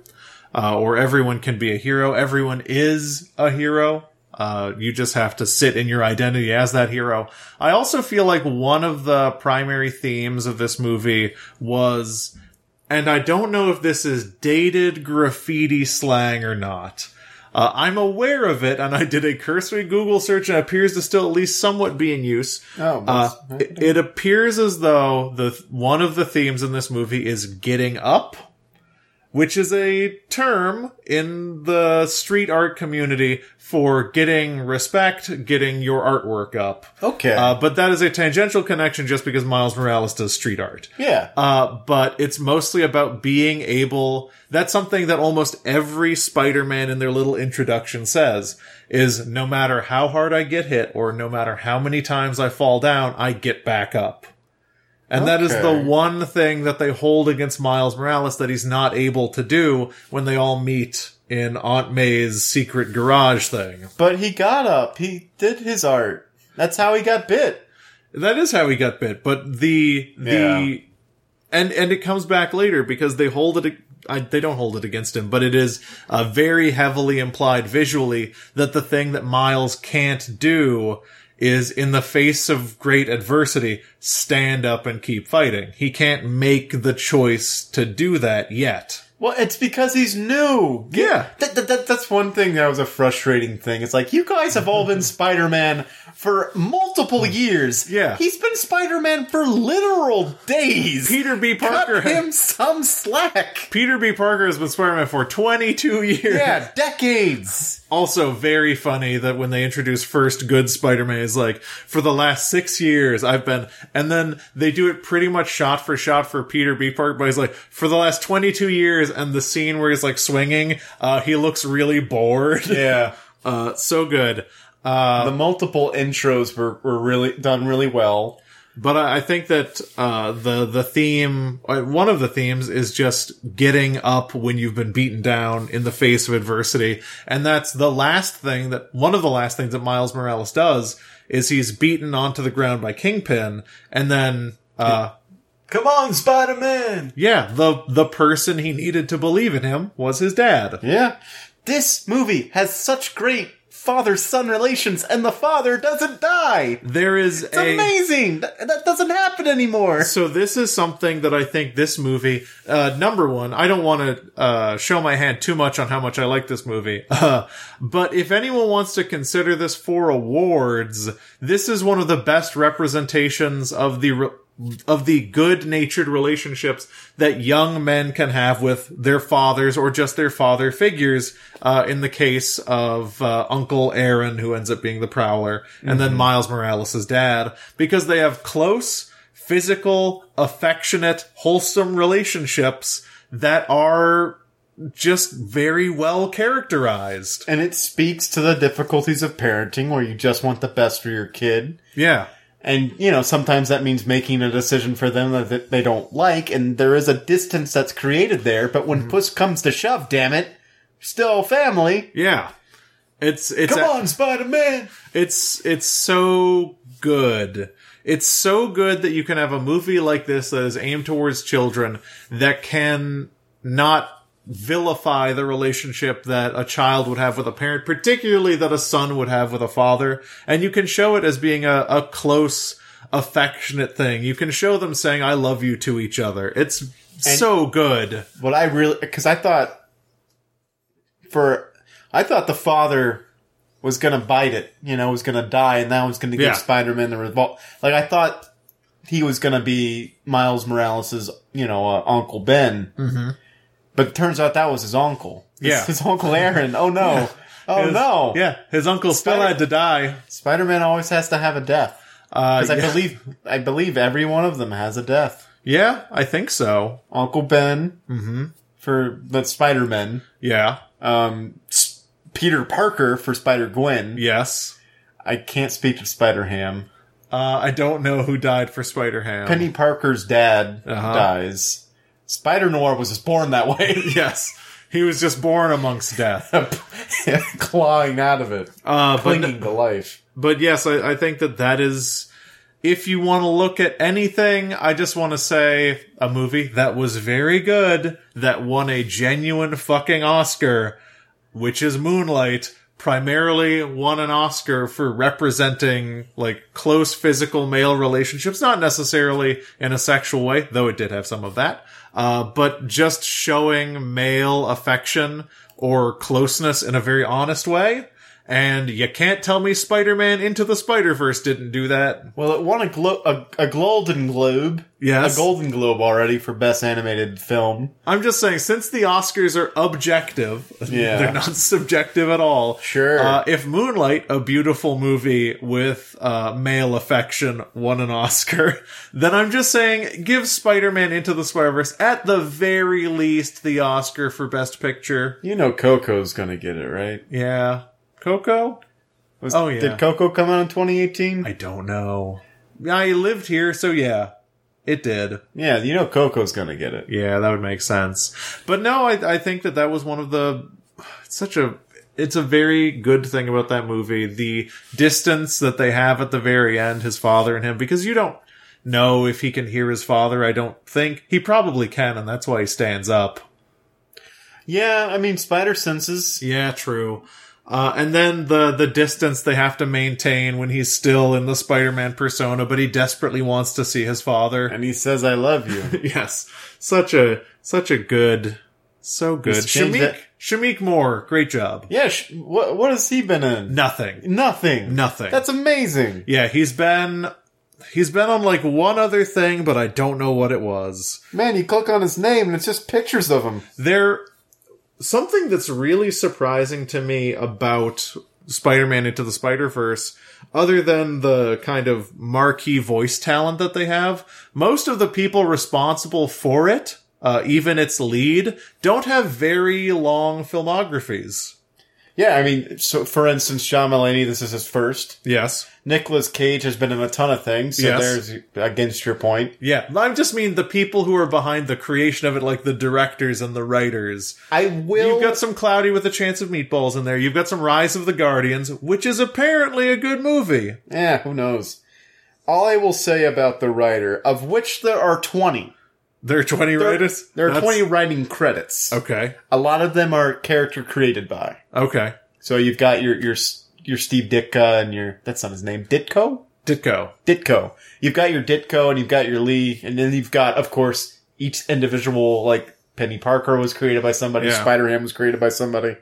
uh, or everyone can be a hero. Everyone is a hero. Uh, you just have to sit in your identity as that hero. I also feel like one of the primary themes of this movie was and I don't know if this is dated graffiti slang or not. Uh, I'm aware of it, and I did a cursory Google search, and it appears to still at least somewhat be in use. Oh, Uh, it, it appears as though the one of the themes in this movie is getting up, which is a term in the street art community for getting respect, getting your artwork up. okay. Uh, but that is a tangential connection just because Miles Morales does street art. yeah. Uh, but it's mostly about being able, that's something that almost every Spider-Man in their little introduction says, is no matter how hard I get hit, or no matter how many times I fall down, I get back up. And that is the one thing that they hold against Miles Morales that he's not able to do when they all meet in Aunt May's secret garage thing. but he got up. He did his art. That's how he got bit. That is how he got bit, but the the Yeah. and and it comes back later because they hold it. I, they don't hold it against him, but it is uh, very heavily implied visually that the thing that Miles can't do is in the face of great adversity, stand up and keep fighting. He can't make the choice to do that yet. Well, it's because he's new. Yeah. That, that, that- that's one thing that was a frustrating thing. It's like, you guys have all been [LAUGHS] Spider-Man for multiple hmm. years. Yeah. He's been Spider-Man for literal days. Peter B. Parker. Cut him some slack. Peter B. Parker has been Spider-Man for 22 years. Yeah, decades. Also, very funny that when they introduce first good Spider-Man is like, for the last six years, I've been, and then they do it pretty much shot for shot for Peter B. Parker, but he's like, for the last 22 years, and the scene where he's like swinging, uh, he looks really bored. Yeah. [LAUGHS] Uh, so good. Uh, the multiple intros were, were really done really well. But I I think that uh, the the theme, uh, one of the themes, is just getting up when you've been beaten down in the face of adversity, and that's the last thing that one of the last things that Miles Morales does is he's beaten onto the ground by Kingpin, and then uh, Come on, Spider-Man! yeah, the the person he needed to believe in him was his dad. Yeah. This movie has such great father-son relations, and the father doesn't die. There is It's a amazing. That, that doesn't happen anymore. So this is something that I think this movie, uh, number one, I don't want to, uh, show my hand too much on how much I like this movie. [LAUGHS] Uh, but if anyone wants to consider this for awards, this is one of the best representations of the, re- of the good natured relationships that young men can have with their fathers or just their father figures. Uh, in the case of uh, Uncle Aaron, who ends up being the Prowler, and then Miles Morales' dad, because they have close, physical, affectionate, wholesome relationships that are just very well characterized. And it speaks to the difficulties of parenting where you just want the best for your kid. Yeah. And, you know, sometimes that means making a decision for them that they don't like, and there is a distance that's created there, but when mhm. push comes to shove, damn it, still family. Yeah. It's it's Come a- on, Spider-Man! It's it's so good. It's so good that you can have a movie like this that is aimed towards children that can not vilify the relationship that a child would have with a parent, particularly that a son would have with a father. And you can show it as being a, a close, affectionate thing. You can show them saying, I love you to each other. It's so good. What I really, because I thought, for, I thought the father was gonna bite it, you know, was gonna die, and that was gonna give Yeah. Spider-Man the revolt. Like, I thought he was gonna be Miles Morales' you know, uh, Uncle Ben. Mm-hmm. But it turns out that was his uncle. It's Yeah. His Uncle Aaron. Oh no. [LAUGHS] Oh His- no. Yeah, his uncle still Spider- had to die. Spider-Man always has to have a death. Uh, Because I yeah. believe, I believe every one of them has a death. yeah, I think so. Uncle Ben, mm-hmm. for the Spider-Man. Yeah. Um, S- Peter Parker for Spider-Gwen. Yes. I can't speak to Spider-Ham. Uh, I don't know who died for Spider Ham. Peni Parker's dad Uh-huh. dies. Spider-Noir was just born that way. [LAUGHS] Yes. He was just born amongst death. [LAUGHS] Clawing out of it. Uh, but, Clinging to life. but yes, I, I think that that is, if you want to look at anything, I just want to say a movie that was very good, that won a genuine fucking Oscar, which is Moonlight, primarily won an Oscar for representing like close physical male relationships, not necessarily in a sexual way, though it did have some of that, uh, but just showing male affection or closeness in a very honest way. And you can't tell me Spider-Man Into the Spider-Verse didn't do that. Well, it won a, glo- a, a Golden Globe. Yes. A Golden Globe already for Best Animated Film. I'm just saying, since the Oscars are objective, [LAUGHS] Yeah. they're not [LAUGHS] subjective at all. Sure. Uh, if Moonlight, a beautiful movie with uh, male affection, won an Oscar, [LAUGHS] then I'm just saying, give Spider-Man Into the Spider-Verse at the very least the Oscar for Best Picture. You know Coco's gonna get it, right? Yeah. Coco? Was- Oh, yeah. Did Coco come out in 2018? I don't know. I lived here, so yeah, it did. yeah, you know Coco's gonna get it. Yeah, that would make sense. But no, I, I think that that was one of the it's such a it's a very good thing about that movie the distance that they have at the very end his father and him because you don't know if he can hear his father i don't think he probably can and that's why he stands up Yeah, I mean Spider Senses. yeah true uh, and then the the distance they have to maintain when he's still in the spider-man persona but he desperately wants to see his father And he says, I love you. [LAUGHS] yes such a such a good so good Shameik that- Shameik Moore great job yeah, sh- what, what has he been in? nothing Nothing. Nothing. That's amazing. Yeah, he's been he's been on like one other thing, but I don't know what it was. Man, you click on his name and it's just pictures of him. There something that's really surprising to me about Spider-Man into the Spider-Verse other than the kind of marquee voice talent that they have, most of the people responsible for it, uh, even its lead, don't have very long filmographies. Yeah, I mean, so for instance, John Mulaney, this is his first. Yes. Nicolas Cage has been in a ton of things, so Yes. there's against your point. Yeah, I just mean the people who are behind the creation of it, like the directors and the writers. I will. You've got some Cloudy with a Chance of Meatballs in there. You've got some Rise of the Guardians, which is apparently a good movie. Yeah, who knows? All I will say about the writer, of which there are 20. There are 20 writers? There are That's- 20 writing credits. Okay. A lot of them are character created by. Okay. So you've got your, your, your Steve Ditka and your, that's not his name, Ditko? Ditko. Ditko. You've got your Ditko and you've got your Lee, and then you've got, of course, each individual, like, Peni Parker was created by somebody, Yeah. Spider-Ham was created by somebody.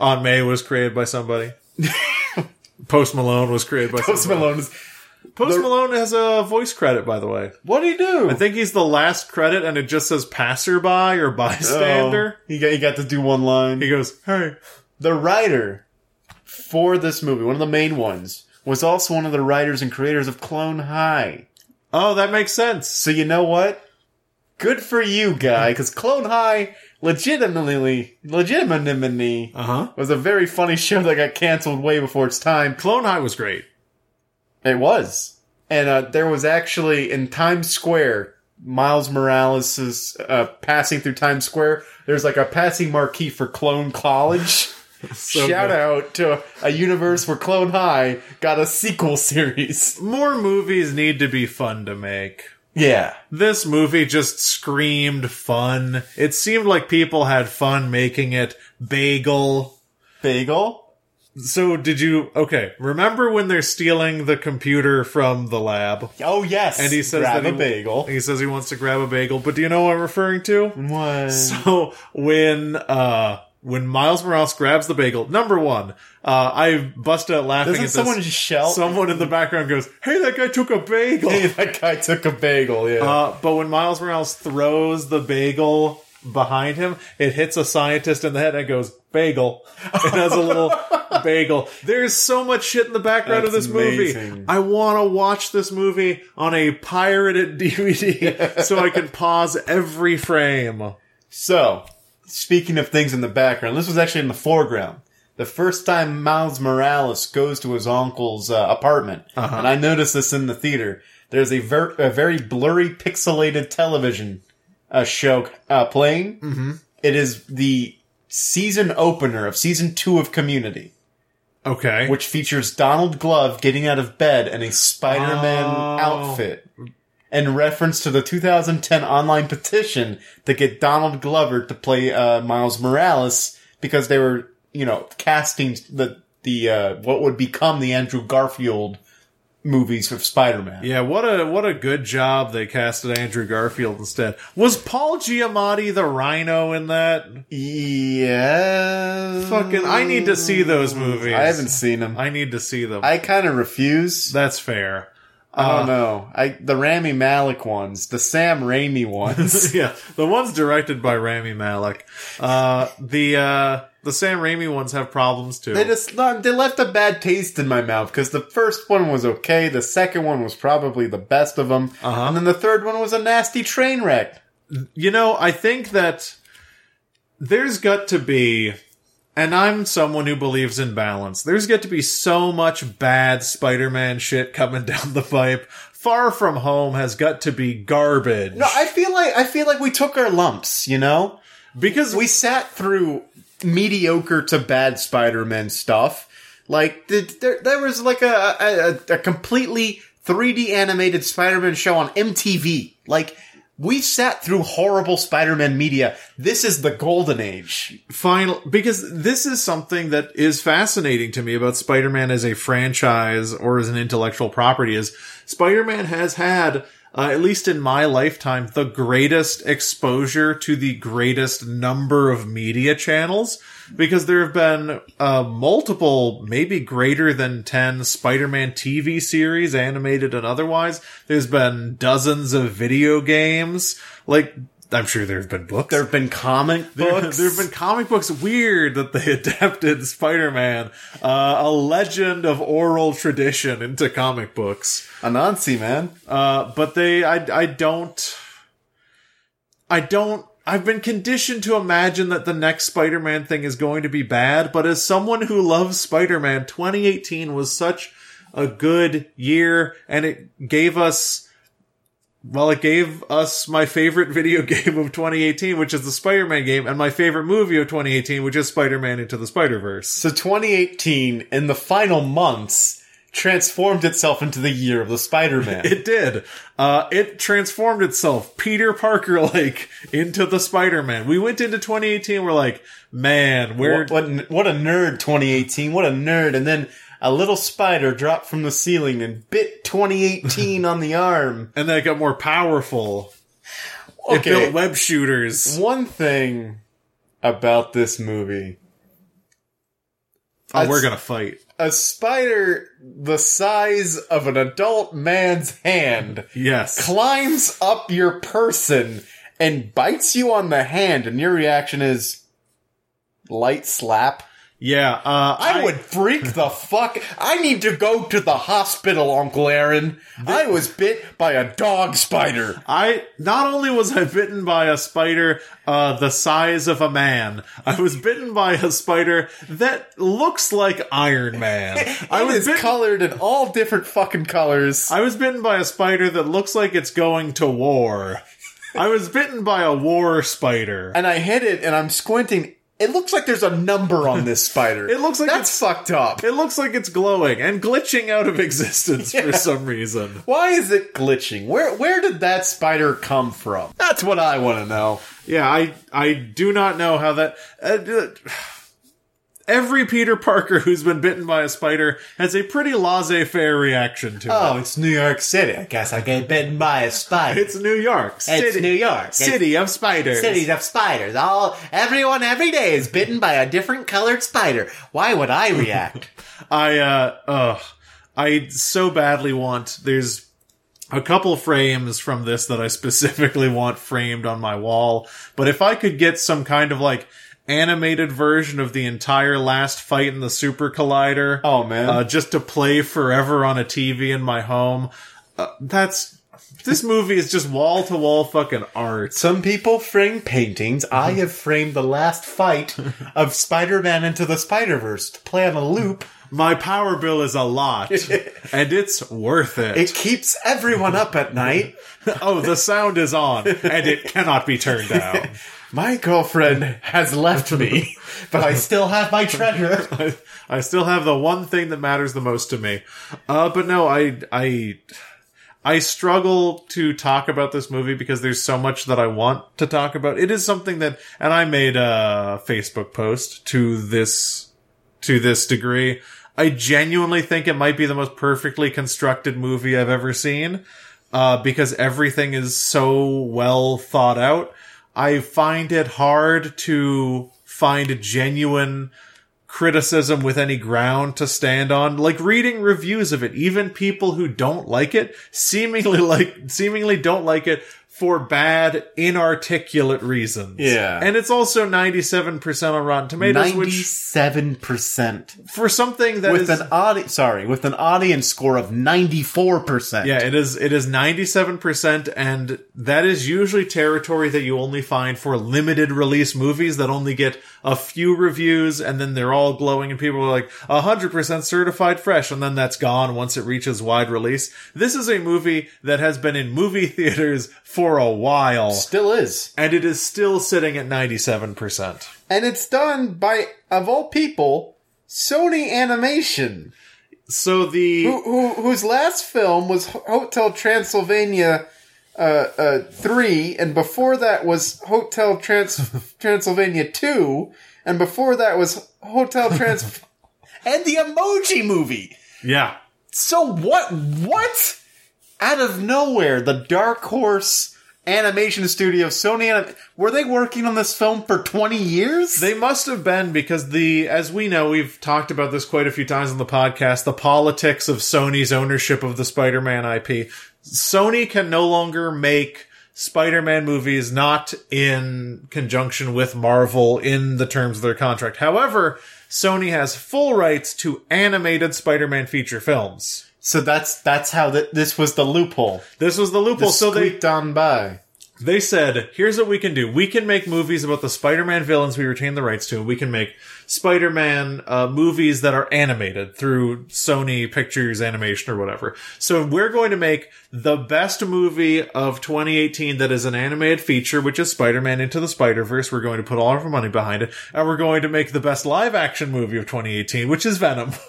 Aunt May was created by somebody. [LAUGHS] Post Malone was created by Post somebody. Malone is, Post The- Malone has a voice credit, by the way. What do you do? I think he's the last credit, and it just says passerby or bystander. Oh, he got, he got to do one line. He goes, "Hey, The writer for this movie, one of the main ones, was also one of the writers and creators of Clone High. oh, that makes sense." So you know what? Good for you, guy, because Clone High legitimately, legitimately Uh huh. was a very funny show that got canceled way before its time. Clone High was great. It was. And uh, there was actually in Times Square, Miles Morales is uh, passing through Times Square. There's like a passing marquee for Clone College. [LAUGHS] So Shout good. out to a universe where Clone High got a sequel [LAUGHS] series. More movies need to be fun to make. Yeah. This movie just screamed fun. It seemed like people had fun making it. Bagel. Bagel? So did you? Okay, remember when they're stealing the computer from the lab? Oh, yes. And he says Grab that a he, bagel. He says he wants to grab a bagel. But do you know what I'm referring to? What? So when uh when Miles Morales grabs the bagel, number one, uh I bust out laughing Doesn't at this. someone shout? Someone in the background goes, "Hey, that guy took a bagel." Hey, [LAUGHS] that guy took a bagel, yeah. Uh, but when Miles Morales throws the bagel behind him, it hits a scientist in the head and goes, bagel. [LAUGHS] It has a little bagel. There's so much shit in the background of That's this movie. I want to watch this movie on a pirated [LAUGHS] DVD so I can pause every frame. So, speaking of things in the background, this was actually in the foreground. The first time Miles Morales goes to his uncle's uh, apartment, Uh-huh. and I noticed this in the theater. There's a, ver- a very blurry, pixelated television uh, show uh, playing. Mm-hmm. is the season opener of season two of Community, Okay. which features Donald Glover getting out of bed in a Spider-Man Oh. outfit. In reference to the 2010 online petition to get Donald Glover to play uh, Miles Morales because they were, you know, casting the the uh, what would become the Andrew Garfield movies of Spider-Man. yeah, what a what a good job they casted Andrew Garfield instead. Was Paul Giamatti the Rhino in that? Yeah. Fucking, I need to see those movies. I haven't seen them. I need to see them. I kind of refuse. That's fair. I don't know. I the Rami Malek ones, the Sam Raimi ones. [LAUGHS] yeah, the ones directed by Rami Malek. Uh, the uh, the Sam Raimi ones have problems too. they just they left a bad taste in my mouth because the first one was okay, the second one was probably the best of them, Uh-huh. and then the third one was a nasty train wreck. you know, I think that there's got to be, and I'm someone who believes in balance. There's got to be so much bad Spider-Man shit coming [LAUGHS] down the pipe. Far From Home has got to be garbage No, I feel like I feel like we took our lumps, you know. because We sat through mediocre to bad Spider-Man stuff. Like th- there, there was like a, a a completely 3D animated Spider-Man show on MTV. Like we sat through horrible Spider-Man media. This is the golden age. final because this is something that is fascinating to me about Spider-Man as a franchise or as an intellectual property is Spider-Man has had uh, at least in my lifetime the greatest exposure to the greatest number of media channels because there have been uh, multiple maybe greater than 10 Spider-Man TV series animated and otherwise. There's been dozens of video games. Like I'm sure there have been books There have been comic [LAUGHS] books. there have been comic books. Weird that they [LAUGHS] adapted Spider-Man, uh, a legend of oral tradition, into comic books. Anansi, man. Uh, but they, I, I don't, I don't. I've been conditioned to imagine that the next Spider-Man thing is going to be bad. But as someone who loves Spider-Man, 2018 was such a good year, and it gave us. Well, it gave us my favorite video [LAUGHS] game of 2018, which is the Spider-Man game, and my favorite movie of 2018, which is Spider-Man Into the Spider-Verse. So 2018, in the final months, transformed itself into the year of the Spider-Man. [LAUGHS] It did. Uh, it transformed itself, Peter Parker [LAUGHS] like, into the Spider-Man. We went into 2018, we're like, man, we're, what, what, what a nerd 2018. What a nerd. And then a little spider dropped from the ceiling and bit 2018 on the arm. [LAUGHS] and then it got more powerful. It built web shooters. One thing about this movie. Oh, I'd we're gonna fight. a spider the size of an adult man's hand Yes. climbs up your person and bites you on the hand, and your reaction is light slap. Yeah, uh, I, would freak the fuck. I need to go to the hospital, Uncle Aaron. I was bit by a dog spider. I not only was I bitten by a spider uh, the size of a man, I was bitten by a spider that looks like Iron Man. [LAUGHS] I I was was bitten, colored in all different fucking colors. I was bitten by a spider that looks like it's going to war. I was bitten by a war spider. and I hit it, and I'm squinting. It looks like there's a number on this [LAUGHS] spider. It looks like that's fucked up. It looks like it's glowing and glitching out of existence Yeah. for some reason. Why is it glitching? Where where did that spider come from? That's what I want to know. Yeah, I I do not know how that. Uh, uh, every Peter Parker who's been bitten by a spider has a pretty laissez-faire reaction to Oh, it. Oh, it's New York City. I guess I get bitten by a spider. It's New York, city, It's New York. It's city of spiders. cities of spiders. All everyone every day is bitten by a different colored spider. Why would I react? [LAUGHS] I uh, ugh, I so badly want. There's a couple frames from this that I specifically want framed on my wall. But if I could get some kind of like animated version of the entire last fight in the Super Collider, Oh, man. uh, just to play forever on a TV in my home, uh, that's. This movie is just wall to wall fucking art. Some people frame paintings. I have framed the last fight of Spider-Man into the Spider-Verse to play on a loop. My power bill is a lot, [LAUGHS] and it's worth it. It keeps everyone up at night. [LAUGHS] oh, the sound is on, and it cannot be turned down. [LAUGHS] My girlfriend has left me, [LAUGHS] but I still have my treasure. [LAUGHS] I, I still have the one thing that matters the most to me. Uh, but no, I, I, I struggle to talk about this movie because there's so much that I want to talk about. It is something that, and I made a Facebook post to this, to this degree. I genuinely think it might be the most perfectly constructed movie I've ever seen. Uh, because everything is so well thought out. I find it hard to find genuine criticism with any ground to stand on. Like reading reviews of it, even people who don't like it seemingly [LAUGHS] like, seemingly don't like it for bad, inarticulate reasons. Yeah. And it's also 97% on Rotten Tomatoes, Ninety-seven percent for something that with is- an audience. Sorry, with an audience score of ninety-four percent. Yeah, it is. It is ninety-seven percent, and that is usually territory that you only find for limited release movies that only get a few reviews, and then they're all glowing, and people are like hundred percent certified fresh, and then that's gone once it reaches wide release. This is a movie that has been in movie [LAUGHS] theaters for a while, still is, and it is still sitting at ninety-seven percent. and it's done by of all people, Sony Animation, So the who, who whose last film was Hotel Transylvania. Uh, uh, three, and before that was Hotel Trans- [LAUGHS] Transylvania two, and before that was Hotel Trans, [LAUGHS] and the Emoji Movie. yeah, So what? What? Out of nowhere, the Dark Horse Animation Studio, Sony, Anim- were they working on this film for twenty years? They must have been because the, as we know, we've talked about this quite a few times on the podcast, the politics of Sony's ownership of the Spider-Man IP. Sony can no longer make Spider-Man movies not in conjunction with Marvel in the terms of their contract. However, Sony has full rights to animated Spider-Man feature films. So that's that's how th- this was the loophole. This was the loophole. so they, on by. they said, here's what we can do. We can make movies about the Spider-Man villains we retain the rights to. We can make Spider-Man uh, movies that are animated through Sony Pictures Animation or whatever. So we're going to make the best movie of 2018 that is an animated feature, which is Spider-Man Into the Spider-Verse. We're going to put all of our money behind it. And we're going to make the best live-action movie of 2018, which is Venom. [LAUGHS]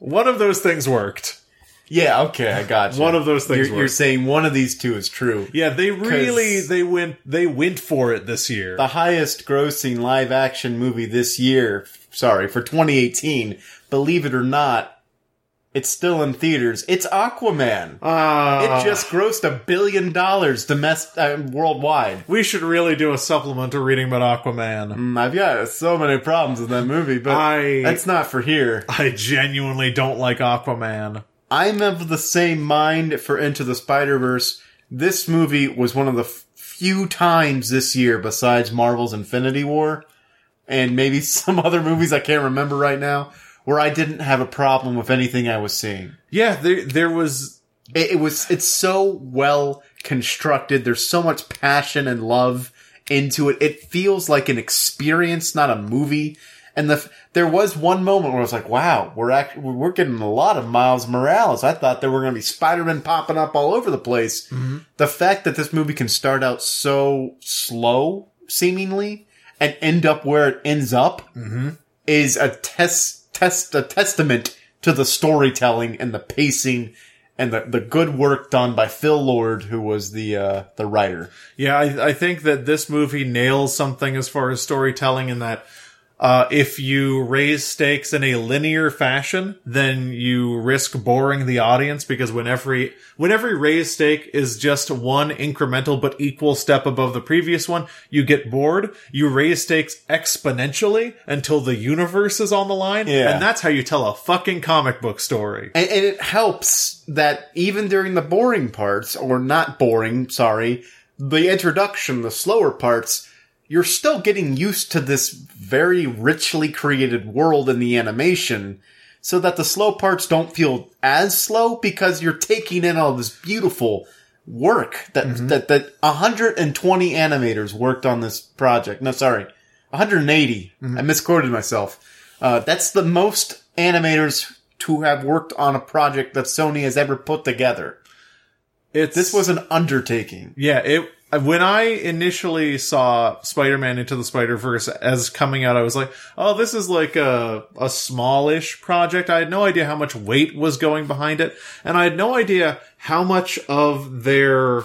One of those things worked. Yeah, okay, I got you. One of those things You're, you're saying one of these two is true. Yeah, they really they went, they went for it this year. The highest grossing live action movie this year, sorry, for 2018, believe it or not, It's still in theaters. It's Aquaman. Uh, it just grossed a billion dollars domestic uh, worldwide. we should really do a supplemental reading about Aquaman. Mm, I've got so many problems with that movie, but I- that's not for here. I genuinely don't like Aquaman. I'm of the same mind for Into the Spider Verse. This movie was one of the few times this year, besides Marvel's Infinity War, and maybe [LAUGHS] some other movies I can't remember right now, where I didn't have a problem with anything I was seeing. Yeah, there there was It, it was it's so well constructed. There's so much passion and love into it. It feels like an experience, not a movie. And the there was one moment where I was like, "Wow, we're actually we're getting a lot of Miles Morales." I thought there were going to be Spider-Man popping up all over the place. Mm-hmm. The fact that this movie can start out so slow, seemingly, and end up where it ends up, mm-hmm. is a test test a testament to the storytelling and the pacing and the, the good work done by Phil Lord, who was the uh, the writer. Yeah, I, I think that this movie nails something as far as storytelling in that uh, if you raise stakes in a linear fashion, then you risk boring the audience because when every when every raised stake is just one incremental but equal step above the previous one, you get bored. You raise stakes exponentially until the universe is on the line, Yeah. and that's how you tell a fucking comic book story. And, and it helps that even during the boring parts, or not boring, sorry, the introduction, the slower parts, you're still getting used to this very richly created world in the animation, so that the slow parts don't feel as slow because you're taking in all this beautiful work that that that 120 animators worked on this project. No, sorry, 180. I misquoted myself. Uh, that's the most animators to have worked on a project that Sony has ever put together. It's This was an undertaking. Yeah, it when I initially saw Spider-Man into the Spider-Verse as coming out, I was like, "Oh, this is like a a smallish project." I had no idea how much weight was going behind it, and I had no idea how much of their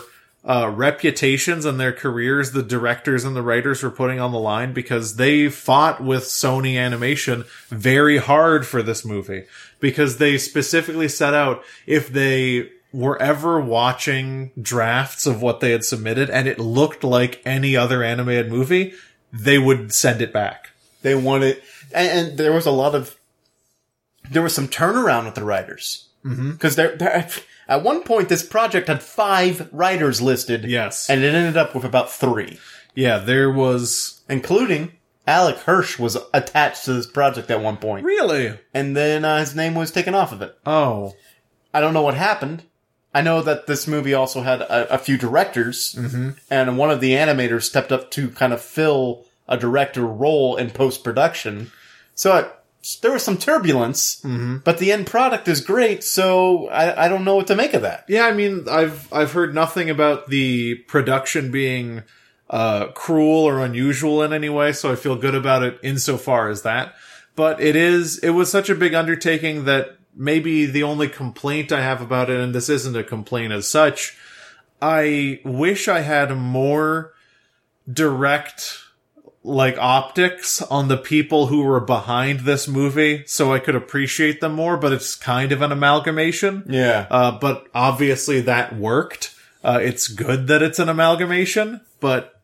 uh, reputations and their careers the directors and the writers were putting on the line because they fought with Sony Animation very hard for this movie because they specifically set out if they were ever watching drafts of what they had submitted and it looked like any other animated movie, they would send it back. They wanted, and, and there was a lot of, there was some turnaround with the writers. Because there, there, at one point, this project had five writers listed. Yes. And it ended up with about three, Yeah, there was including Alex Hirsch was attached to this project at one point. really. And then uh, his name was taken off of it. Oh, I don't know what happened. I know that this movie also had a, a few directors, and one of the animators stepped up to kind of fill a director role in post production. So it, there was some turbulence, but the end product is great. So I, I don't know what to make of that. yeah. I mean, I've I've heard nothing about the production being uh, cruel or unusual in any way, so I feel good about it insofar as that. But it is it was such a big undertaking that maybe the only complaint I have about it, and this isn't a complaint as such, I wish I had more direct like optics on the people who were behind this movie so I could appreciate them more, but it's kind of an amalgamation. Yeah. Uh, but obviously that worked. Uh, it's good that it's an amalgamation, but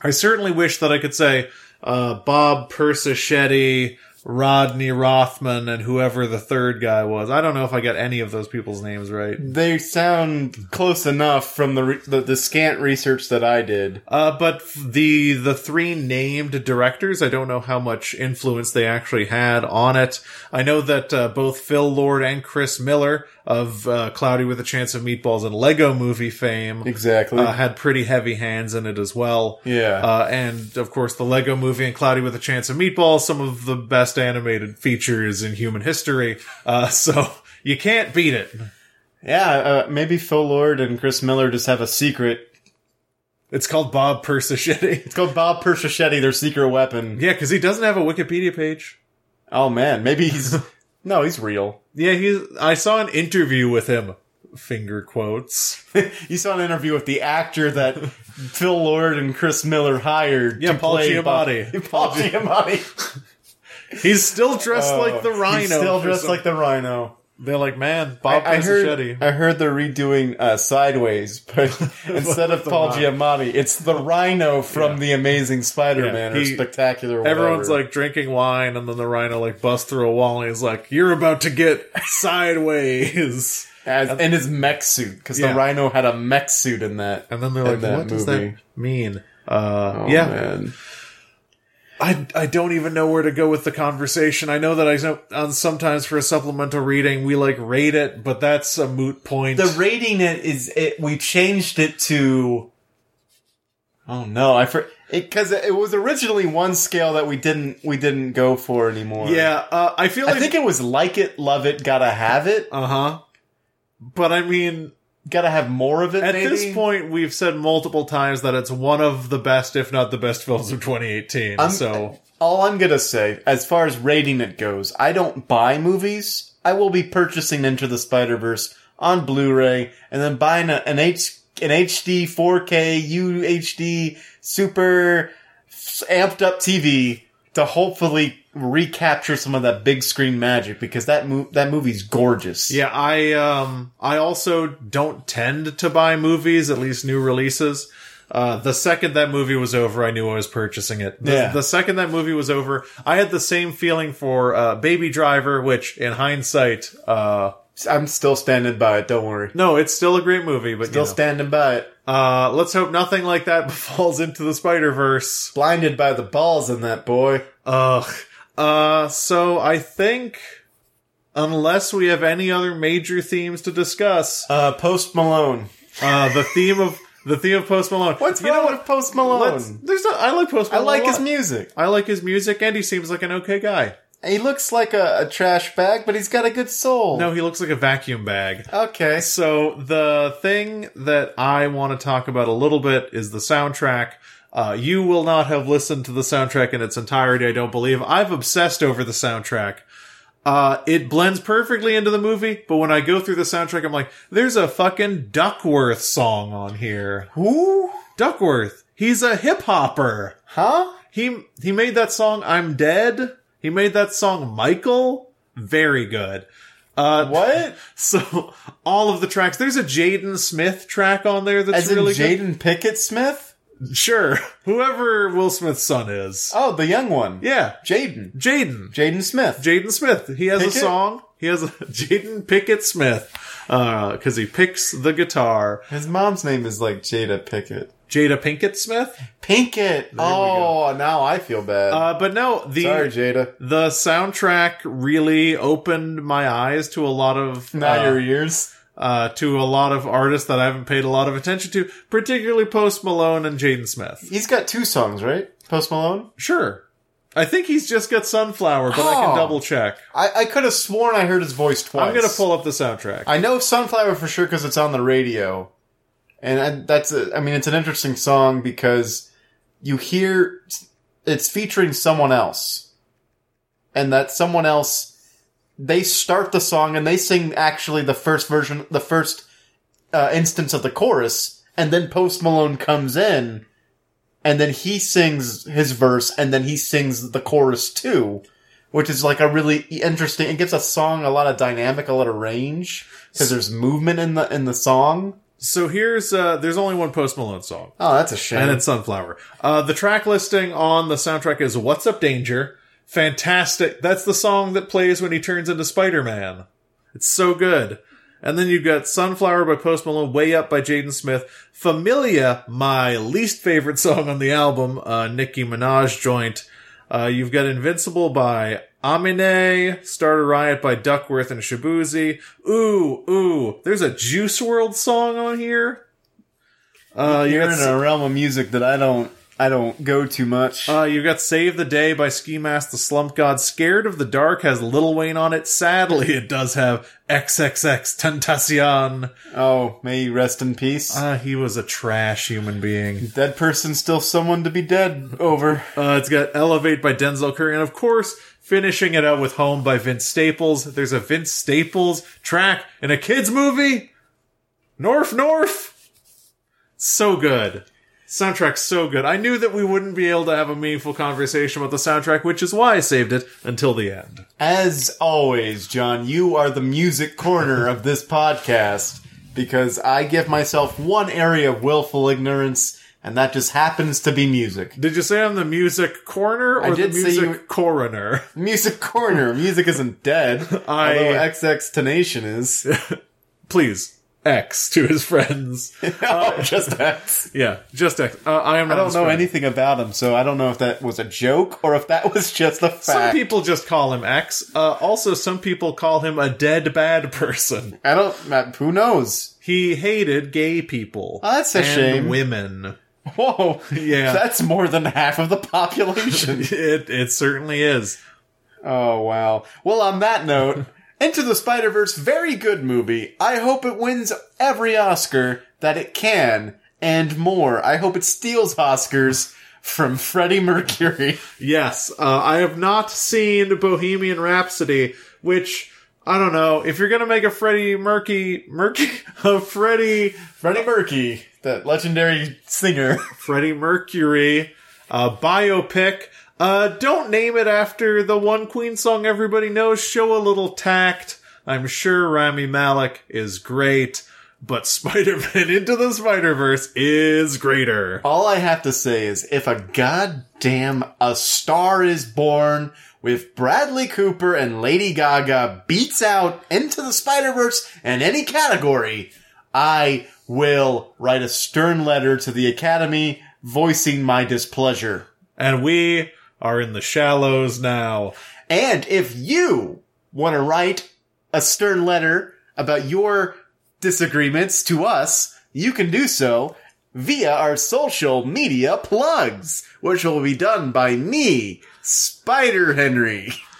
I certainly wish that I could say, uh, Bob Persichetti, Rodney Rothman, and whoever the third guy was. I don't know if I got any of those people's names right. They sound close enough from the, re- the the scant research that I did. Uh, but the the three named directors, I don't know how much influence they actually had on it. I know that uh, both Phil Lord and Chris Miller of uh, Cloudy with a Chance of Meatballs and Lego Movie fame Exactly. uh, had pretty heavy hands in it as well. Yeah. Uh, and of course, the Lego Movie and Cloudy with a Chance of Meatballs, some of the best animated features in human history. Uh, [LAUGHS] so you can't beat it. yeah. Uh, maybe Phil Lord and Chris Miller just have a secret. It's called Bob Persichetti. It's called Bob Persichetti, their secret weapon. yeah, because he doesn't have a Wikipedia page. Oh man, maybe he's [LAUGHS] no, he's real. Yeah, he's. I saw an interview with him. Finger quotes. [LAUGHS] you saw an interview with the actor that [LAUGHS] Phil Lord and Chris Miller hired. Yeah, to Paul play Giamatti. Bob- [LAUGHS] Paul Giamatti. He's still dressed like oh, the Oh, rhino. He's still dressed some- like the rhino. They're like, man, Bob I heard, I heard they're redoing uh, Sideways, [LAUGHS] but [LAUGHS] instead of Paul. Giamatti, it's the Rhino from Yeah. The Amazing Spider-Man Yeah, or Spectacular. Whatever. Everyone's like drinking wine, and then the rhino like busts through a wall, and he's like, "You're about to get [LAUGHS] sideways." As, in his mech suit because Yeah. the Rhino had a mech suit in that. And then they're like, "What does that mean?" Uh, Oh, yeah, man. I I don't even know where to go with the conversation. I know that I know on sometimes for a supplemental reading we like rate it, but that's a moot point. the rating it is it. We changed it to. Oh no! I for it because it, was originally one scale that we didn't we didn't go for anymore. yeah, uh, I feel like I think it was like it, love it, gotta have it, uh huh. But I mean, gotta have more of it. At maybe? this point, we've said multiple times that it's one of the best, if not the best, films of 2018. I'm- so All I'm gonna say, as far as rating it goes, I don't buy movies. I will be purchasing Into the Spider Verse on Blu-ray and then buying a, an H an HD 4K UHD super amped up TV to hopefully recapture some of that big screen magic because that mo- that movie's gorgeous. yeah, I um I also don't tend to buy movies, at least new releases. Uh, the second that movie was over, I knew I was purchasing it. The, Yeah. the second that movie was over, I had the same feeling for uh, Baby Driver, which in hindsight, uh, I'm still standing by it. Don't worry. no, it's still a great movie, but Still you know. standing by it. uh, let's hope nothing like that [LAUGHS] falls into the Spider Verse. Blinded by the balls in that boy. Ugh. Uh, so I think, unless we have any other major themes to discuss, Uh, Post Malone. uh, the theme of the theme of Post Malone. What's you wrong know what? with Post Malone? Let's, there's not. I like Post I like his music. I like his music, and he seems like an okay guy. He looks like a, a trash bag, but he's got a good soul. No, he looks like a vacuum bag. Okay. So the thing that I want to talk about a little bit is the soundtrack. Uh, you will not have listened to the soundtrack in its entirety, I don't believe. I've obsessed over the soundtrack. Uh, it blends perfectly into the movie, but when I go through the soundtrack, I'm like, there's a fucking Duckworth song on here. Who? Duckworth. He's a hip hopper. Huh? He, he made that song, I'm Dead. He made that song, Michael. Very good. Uh, What? [LAUGHS] so all of the tracks. There's a Jaden Smith track on there that's As in really good. Jaden Pickett Smith? Sure, whoever Will Smith's son is. Oh, the young one. Yeah, Jaden. Jaden. Jaden Smith. Jaden Smith. He has Pickett? a song. He has a [LAUGHS] Jaden Pickett Smith Uh, because he picks the guitar. His mom's name is like Jada Pickett. Jada Pinkett Smith. Pinkett. Oh, now I feel bad. Uh, but no, the Sorry, Jada. the soundtrack really opened my eyes to a lot of Not uh, your ears. Uh, to a lot of artists that I haven't paid a lot of attention to, particularly Post Malone and Jaden Smith. He's got two songs, right? Post Malone? Sure. I think he's just got Sunflower, but I can Oh. double check. I, I could have sworn I heard his voice twice. I'm gonna pull up the soundtrack. I know Sunflower for sure because it's on the radio, and I, that's a, I mean it's an interesting song because you hear it's featuring someone else, and that someone else they start the song and they sing actually the first version, the first uh, instance of the chorus, and then Post Malone comes in, and then he sings his verse, and then he sings the chorus too which is like a really interesting. It gives a song a lot of dynamic, a lot of range because there's movement in the in the song. so here's uh there's only one Post Malone song, Oh, that's a shame. and it's Sunflower. Uh the track listing on the soundtrack is What's Up Danger. Fantastic. That's the song that plays when he turns into Spider-Man. It's so good. And then you've got Sunflower by Post Malone, Way Up by Jaden Smith, Familia, my least favorite song on the album, uh, Nicki Minaj joint. Uh, you've got Invincible by Amine, Start a Riot by Duckworth and Shaboozey. Ooh, ooh, there's a Juice World song on here. Uh, you You're in a realm of music that I don't I don't go too much. uh, you got Save the Day by Ski Mask the Slump God. Scared of the Dark has Lil Wayne on it. Sadly, it does have XXX Tentacion. oh, may he rest in peace. Ah, he was a trash human being. Dead person still someone to be dead over. Uh, it's got Elevate by Denzel Curry. And of course, finishing it out with Home by Vince Staples. There's a Vince Staples track in a kid's movie. North, North. So good. Soundtrack's so good. I knew that we wouldn't be able to have a meaningful conversation about the soundtrack, which is why I saved it until the end. As always, John, you are the music corner of this podcast because I give myself one area of willful ignorance, and that just happens to be music. Did you say I'm the music corner or the music you- coroner? [LAUGHS] Music corner. Music isn't dead. [LAUGHS] I- although XX Tenation is. [LAUGHS] Please. X to his friends. [LAUGHS] oh, just X. Yeah, just X. Uh, I am I don't know friend. anything about him, so I don't know if that was a joke or if that was just a fact. Some people just call him X. Uh, also, some people call him a dead bad person. I don't. uh, Who knows? He hated gay people. Oh, that's a and shame. Women. Whoa. Yeah. That's more than half of the [LAUGHS] population. It it certainly is. oh, wow. Well, on that note, Into the Spider Verse, very good movie. I hope it wins every Oscar that it can and more. I hope it steals Oscars from Freddie Mercury. [LAUGHS] Yes, uh, I have not seen Bohemian Rhapsody, which I don't know if you're gonna make a Freddie Mercury, Mercury, [LAUGHS] a Freddie Freddie Mercury, that legendary singer. Freddie Mercury uh, biopic. Uh, don't name it after the one Queen song everybody knows. Show a little tact. I'm sure Rami Malek is great, but [LAUGHS] Spider-Man Into the Spider-Verse is greater. All I have to say is if a goddamn A Star is Born with Bradley Cooper and Lady Gaga beats out Into the Spider-Verse in any category, I will write a stern letter to the Academy voicing my displeasure. And we are in the shallows now. And if you want to write a stern letter about your disagreements to us, you can do so via our social media plugs, which will be done by me, Spider Henry. [LAUGHS]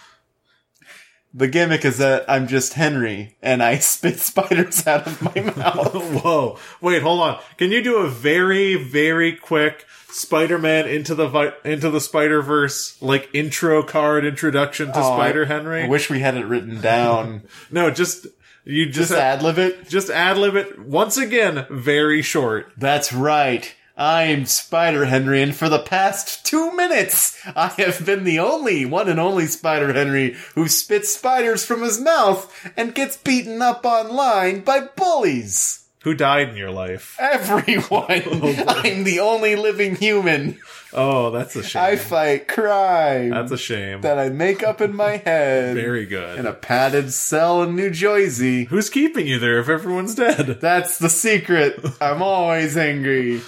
The gimmick is that I'm just Henry and I [LAUGHS] spit spiders out of my [LAUGHS] mouth. Whoa. Wait, hold on. Can you do a very, very quick Spider-Man into the vi- into the Spider-Verse like intro card introduction to Oh, Spider Henry? I wish we had it written down. [LAUGHS] no, just you just Just ad lib it. just ad lib it once again, very short. That's right. I'm Spider Henry, and for the past two minutes, I have been the only one and only Spider Henry who spits spiders from his mouth and gets beaten up online by bullies. Who died in your life? Everyone. [LAUGHS] Oh, I'm the only living human. Oh, that's a shame. I fight crime that's a shame. that I make up in my head very good. in a padded cell in New Jersey. Who's keeping you there if everyone's dead? That's the secret. I'm always angry.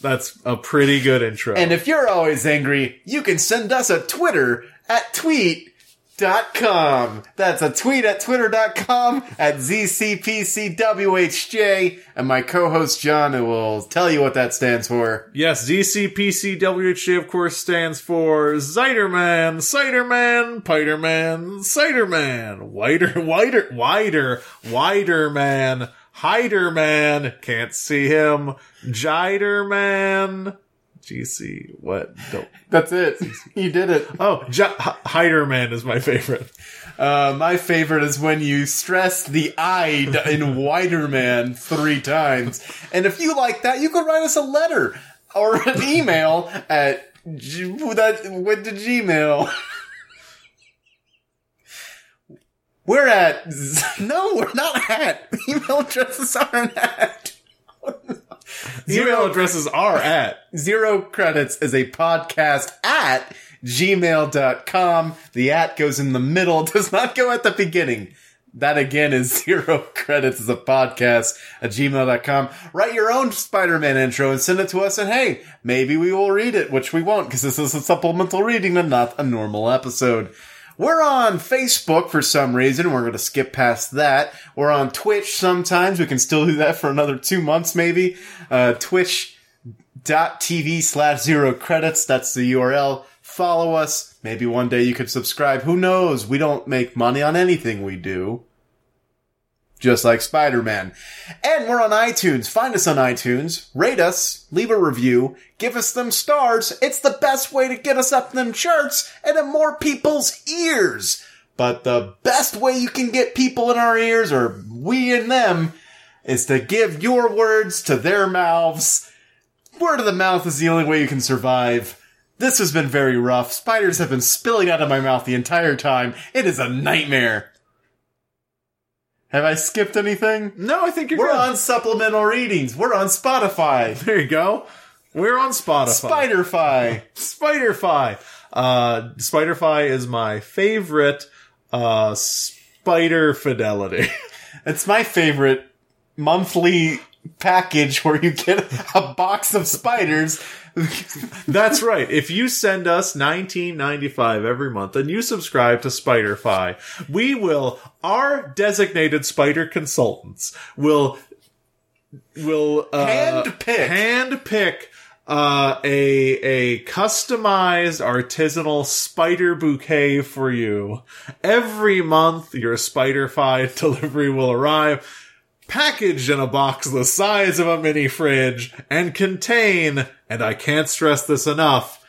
That's a pretty good intro. And if you're always angry, you can send us a Twitter at tweet.com. That's a tweet at twitter.com at ZCPCWHJ. And my co-host John will tell you what that stands for. Yes, DCPCWHJ, of course, stands for Ziderman, Ciderman, Piterman, Ciderman, Wider, Wider, Wider, Wider Man, Hider Man, can't see him, Jider Man, GC, what? Don't. [LAUGHS] That's it. you did it. Oh, J- Hider Man is my favorite. Uh, my favorite is when you stress the I in Widerman three times. And if you like that, you could write us a letter or an email at G- that with the Gmail. [LAUGHS] We're at [LAUGHS] no, we're not at [LAUGHS] email addresses aren't at. [LAUGHS] Email addresses are at Zero Credits is a podcast at gmail.com. The at goes in the middle, does not go at the beginning. That again is Zero Credits is a podcast at gmail.com. Write your own Spider-Man intro and send it to us and hey, maybe we will read it, which we won't because this is a supplemental reading and not a normal episode. We're on Facebook for some reason. We're going to skip past that. We're on Twitch sometimes. We can still do that for another two months, maybe. Uh, Twitch.tv slash zero credits. That's the URL. Follow us. Maybe one day you could subscribe. Who knows? We don't make money on anything we do. Just like Spider-Man. And we're on iTunes. Find us on iTunes. Rate us. Leave a review. Give us them stars. It's the best way to get us up them charts and in more people's ears. But the best way you can get people in our ears, or we in them, is to give your words to their mouths. Word of the mouth is the only way you can survive. This has been very rough. Spiders have been spilling out of my mouth the entire time. It is a nightmare. Have I skipped anything? No, I think you're We're good. on supplemental readings. We're on Spotify. [LAUGHS] There you go. We're on Spotify. Spiderfy. Spiderfy. Uh, Spiderfy is my favorite uh, spider fidelity. [LAUGHS] It's my favorite monthly package where you get a box of spiders. [LAUGHS] That's right. If you send us 19.95 every month and you subscribe to Spiderfy, we will our designated spider consultants will will uh, Handpick. handpick uh, a a customized artisanal spider bouquet for you every month. Your Spiderfy [LAUGHS] delivery will arrive. Packaged in a box the size of a mini fridge and contain, and I can't stress this enough,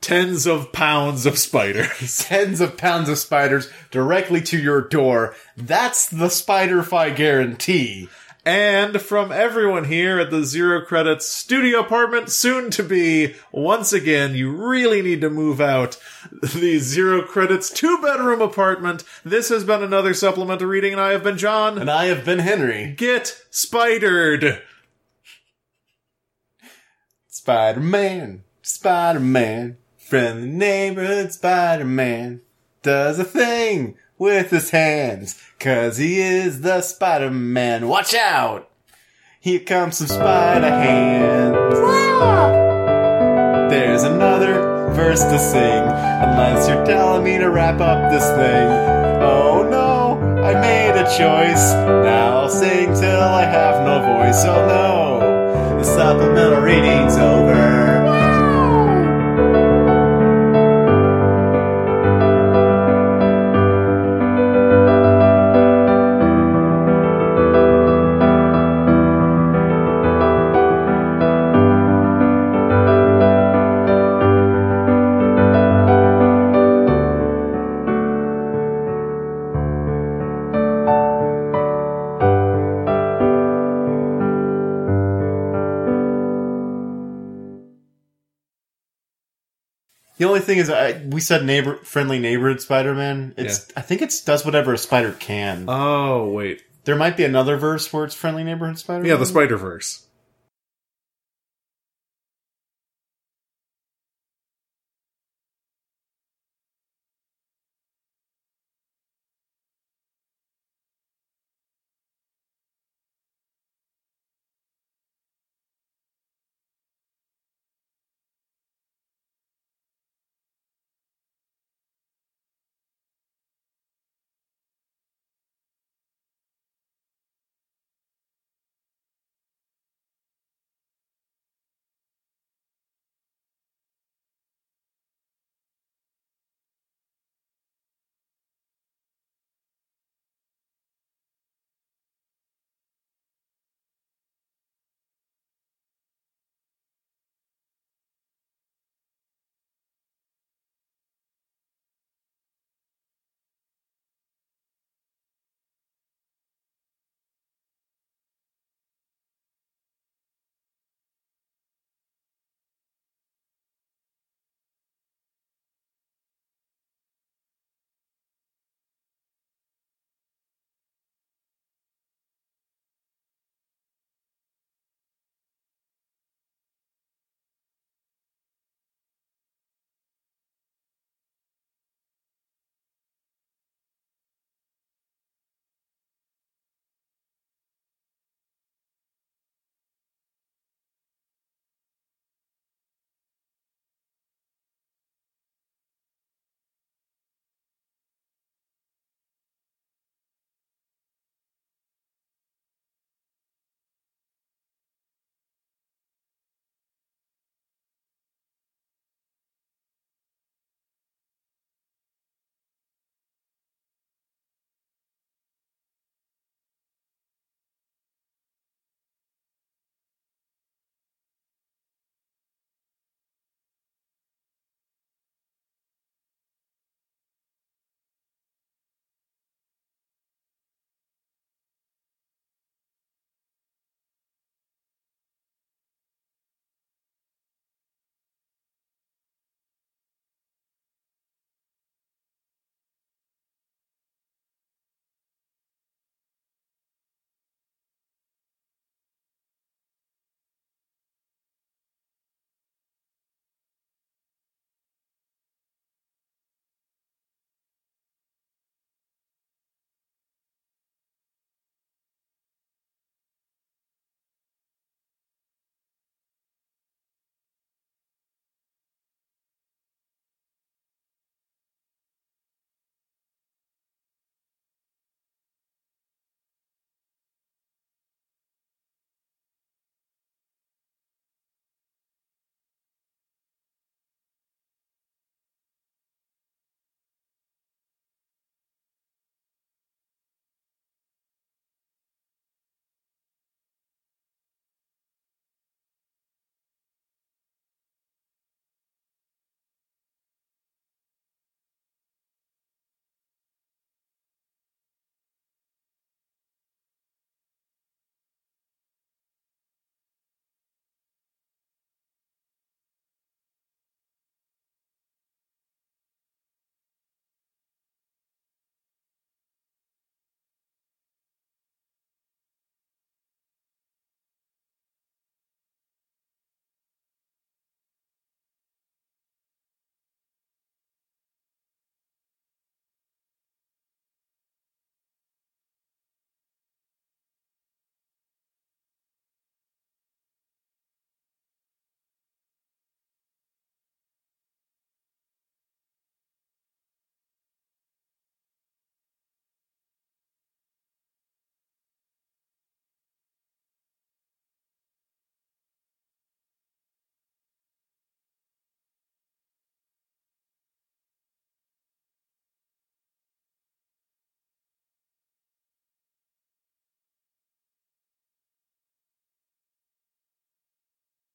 tens of pounds of spiders. [LAUGHS] Tens of pounds of spiders directly to your door. That's the Spiderfy guarantee. And from everyone here at the Zero Credits studio apartment, soon to be, once again, you really need to move out the Zero Credits two bedroom apartment. This has been another supplemental reading, and I have been John. And I have been Henry. Get spidered! Spider-Man. Spider-Man. Friendly neighborhood Spider-Man. Does a thing with his hands. Cause he is the Spider-Man. Watch out! Here comes some spider hands. There's another verse to sing. Unless you're telling me to wrap up this thing. Oh no, I made a choice. Now I'll sing till I have no voice. Oh no, the supplemental reading's over. The only thing is, I, we said neighbor friendly neighborhood Spider-Man. It's I think it's does whatever a spider can. Oh, wait. there might be another verse where it's friendly neighborhood Spider-Man. Yeah, the Spider Verse.